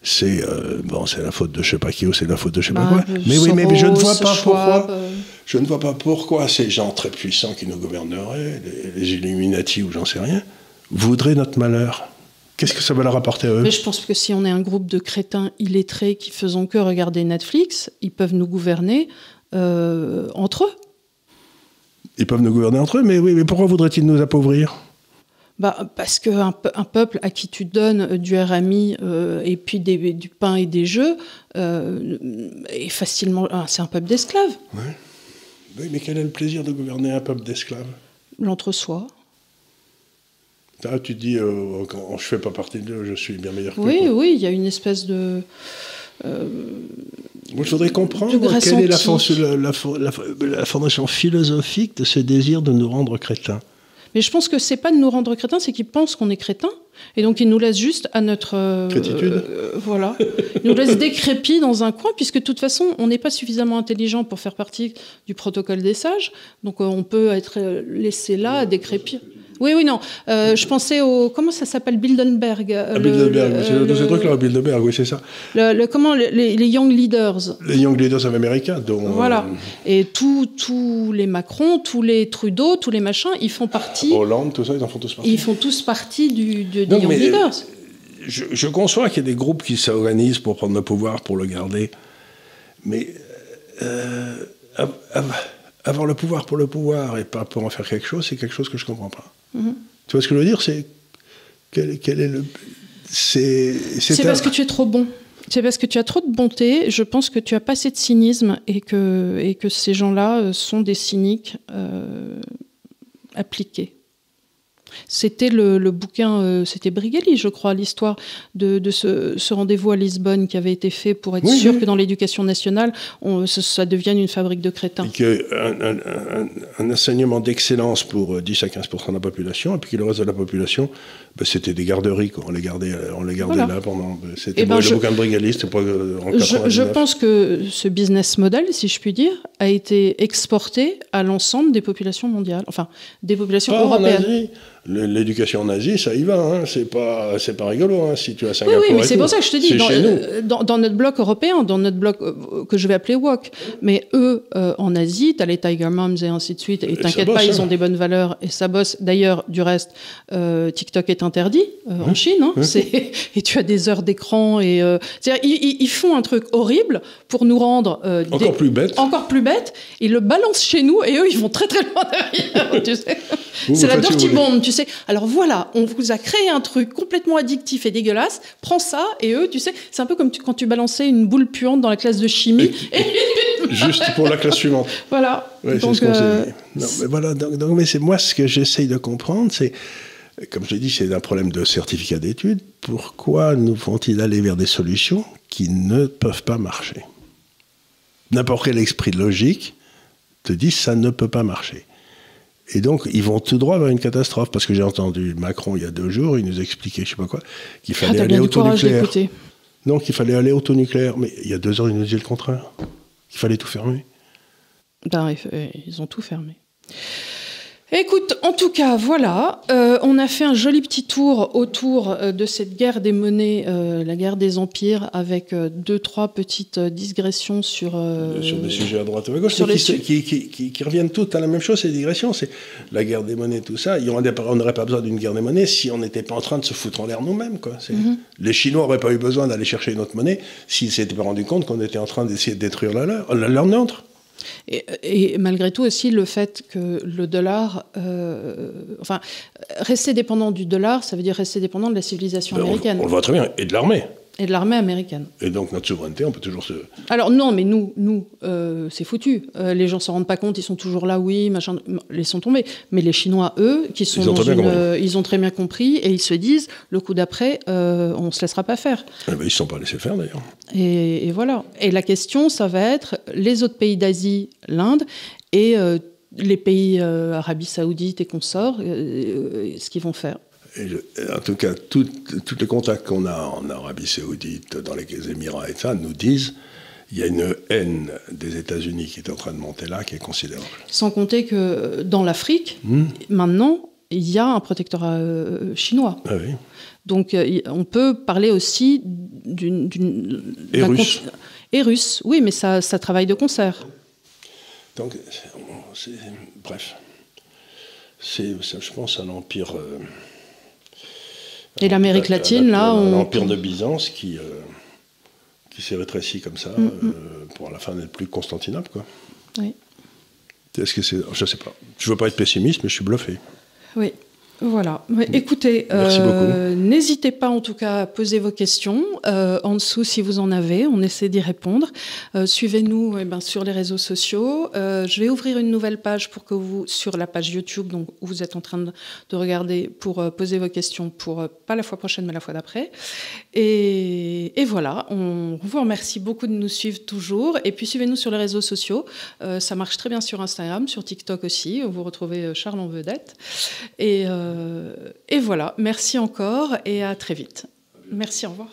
c'est euh, bon, c'est la faute de je sais pas qui ou c'est la faute de je sais pas bah, quoi. Mais oui, mais je ne vois pas pourquoi. Euh. Je ne vois pas pourquoi ces gens très puissants qui nous gouverneraient, les, les Illuminati ou j'en sais rien, voudraient notre malheur. Qu'est-ce que ça va leur apporter à eux? Mais je pense que si on est un groupe de crétins illettrés qui faisons que regarder Netflix, ils peuvent nous gouverner euh, entre eux. Ils peuvent nous gouverner entre eux, mais oui, mais pourquoi voudraient-ils nous appauvrir? Bah, parce qu'un un peuple à qui tu donnes du RMI euh, et puis du pain et des jeux euh, est facilement. Ah, c'est un peuple d'esclaves. Oui, mais quel est le plaisir de gouverner un peuple d'esclaves? L'entre-soi. Ah, tu dis, euh, quand je fais pas partie d'eux, je suis bien meilleur que Oui, oui, il y a une espèce de. Moi, je voudrais comprendre quelle est la, la, la, fondation philosophique de ce désir de nous rendre crétins. Mais je pense que c'est pas de nous rendre crétins, c'est qu'ils pensent qu'on est crétins. Et donc, ils nous laissent juste à notre. Euh, euh, voilà. Ils nous laissent décrépits dans un coin, puisque de toute façon, on n'est pas suffisamment intelligent pour faire partie du protocole des sages. Donc, euh, on peut être laissé là, à décrépir. Oui, oui, non. Euh, je pensais au. Comment ça s'appelle Bilderberg euh, ah, Bilderberg, c'est ce truc-là, Bilderberg, oui, c'est ça. Le, comment les, Young Leaders Les Young Leaders américains, dont. Voilà. Et tous les Macron, tous les Trudeau, tous les machins, ils font partie. Hollande, tout ça, ils en font tous partie. Ils font tous partie du, des Young Leaders. Je, je conçois qu'il y a des groupes qui s'organisent pour prendre le pouvoir, pour le garder. Mais. Euh, avoir le pouvoir pour le pouvoir et pas pour en faire quelque chose, c'est quelque chose que je ne comprends pas. Mhm. Tu vois ce que je veux dire? C'est quel, est le c'est parce que tu es trop bon. C'est parce que tu as trop de bonté. Je pense que tu as pas assez de cynisme et que, et que ces gens-là euh, sont des cyniques euh, appliqués. C'était le, bouquin, euh, c'était Brigelli, je crois, l'histoire de, ce, rendez-vous à Lisbonne qui avait été fait pour être sûr que dans l'éducation nationale, on, ça, devienne une fabrique de crétins. Et un, un, enseignement d'excellence pour 10 euh, à 15% de la population, et puis que le reste de la population, ben, c'était des garderies, On les gardait, on les gardait là pendant. Ben, c'était eh ben, le bouquin de Brigelli, c'était pas euh, en je, je pense que ce business model, si je puis dire, a été exporté à l'ensemble des populations mondiales, enfin des populations européennes l'éducation en Asie, ça y va. Hein. C'est pas, c'est pas rigolo. Hein, si tu as Singapour. Oui, oui mais c'est pour ça que je te dis, euh, dans, dans, notre bloc européen, dans notre bloc euh, que je vais appeler WOC, mais eux, euh, en Asie, tu as les Tiger Moms et ainsi de suite, et t'inquiète pas, ils hein. ont des bonnes valeurs et ça bosse. D'ailleurs, du reste, TikTok est interdit en Chine, (laughs) et tu as des heures d'écran et ils, ils, font un truc horrible pour nous rendre encore plus bêtes, encore plus bêtes. Ils le balancent chez nous et eux, ils vont très très loin derrière. (laughs) tu sais, c'est la dirty bomb, tu sais. Alors voilà, on vous a créé un truc complètement addictif et dégueulasse. Prends ça et eux, tu sais, c'est un peu comme quand tu balançais une boule puante dans la classe de chimie. Juste pour la classe suivante. Voilà. donc, ce euh, mais voilà. Donc, mais c'est moi ce que j'essaye de comprendre, c'est comme je l'ai dit, c'est un problème de certificat d'études. Pourquoi nous font-ils aller vers des solutions qui ne peuvent pas marcher? N'importe quel esprit de logique te dit ça ne peut pas marcher. Et donc, ils vont tout droit vers une catastrophe. Parce que j'ai entendu Macron, il y a deux jours, il nous expliquait, je sais pas quoi, qu'il ah, fallait aller au taux nucléaire. Non, qu'il fallait aller au taux nucléaire. Mais il y a deux heures, il nous disait le contraire. Qu'il fallait tout fermer. Ben, ils ont tout fermé. Écoute, en tout cas, voilà, euh, on a fait un joli petit tour autour euh, de cette guerre des monnaies, euh, la guerre des empires, avec deux, trois petites digressions sur... sur des sujets à droite et à gauche, qui, qui, qui, reviennent toutes à la même chose, ces digressions. C'est la guerre des monnaies, tout ça. On n'aurait pas besoin d'une guerre des monnaies si on n'était pas en train de se foutre en l'air nous-mêmes. Quoi. Mhm. Les Chinois n'auraient pas eu besoin d'aller chercher une autre monnaie s'ils ne s'étaient pas rendu compte qu'on était en train d'essayer de détruire la leur, la leur nôtre. Et, malgré tout aussi le fait que le dollar, euh, enfin, rester dépendant du dollar, ça veut dire rester dépendant de la civilisation ben, américaine. On, on, le voit très bien, et de l'armée et de l'armée américaine. Et donc notre souveraineté, on peut toujours se... Alors non, mais nous, nous euh, c'est foutu. Euh, les gens s'en rendent pas compte, ils sont toujours là, oui, machin, laissons tomber. Mais les Chinois, eux, qui sont ils ont, très, bien euh, ils ont très bien compris et ils se disent, le coup d'après, on ne se laissera pas faire. Eh ben, ils ne se sont pas laissés faire d'ailleurs. Et, et, voilà. Et la question, ça va être les autres pays d'Asie, l'Inde, et les pays Arabie Saoudite et consorts, ce qu'ils vont faire en tout cas, tous les contacts qu'on a en Arabie Saoudite, dans les Émirats et ça, nous disent il y a une haine des États-Unis qui est en train de monter là, qui est considérable. Sans compter que dans l'Afrique, hmm. maintenant, il y a un protectorat euh, chinois. Ah oui. Donc, euh, on peut parler aussi d'une. Et russe. Et russe, oui, mais ça, ça travaille de concert. Donc, bref. C'est, je pense, un empire. Euh, et l'Amérique latine, là. L'empire de Byzance qui, euh, qui s'est rétréci comme ça, mm, mm. Euh, pour à la fin n'être plus Constantinople, quoi. Oui. Est-ce que c'est. Je sais pas. Je veux pas être pessimiste, mais je suis bluffé. Oui. Voilà. Écoutez, euh, n'hésitez pas en tout cas à poser vos questions euh, en dessous si vous en avez. On essaie d'y répondre. Euh, suivez-nous eh ben, sur les réseaux sociaux. je vais ouvrir une nouvelle page pour que vous sur la page YouTube, donc où vous êtes en train de, regarder, pour poser vos questions pour pas la fois prochaine mais la fois d'après. Et, et, voilà. On vous remercie beaucoup de nous suivre toujours. Et puis suivez-nous sur les réseaux sociaux. ça marche très bien sur Instagram, sur TikTok aussi. Vous retrouvez Charles en vedette. Et et voilà, merci encore et à très vite. Merci, au revoir.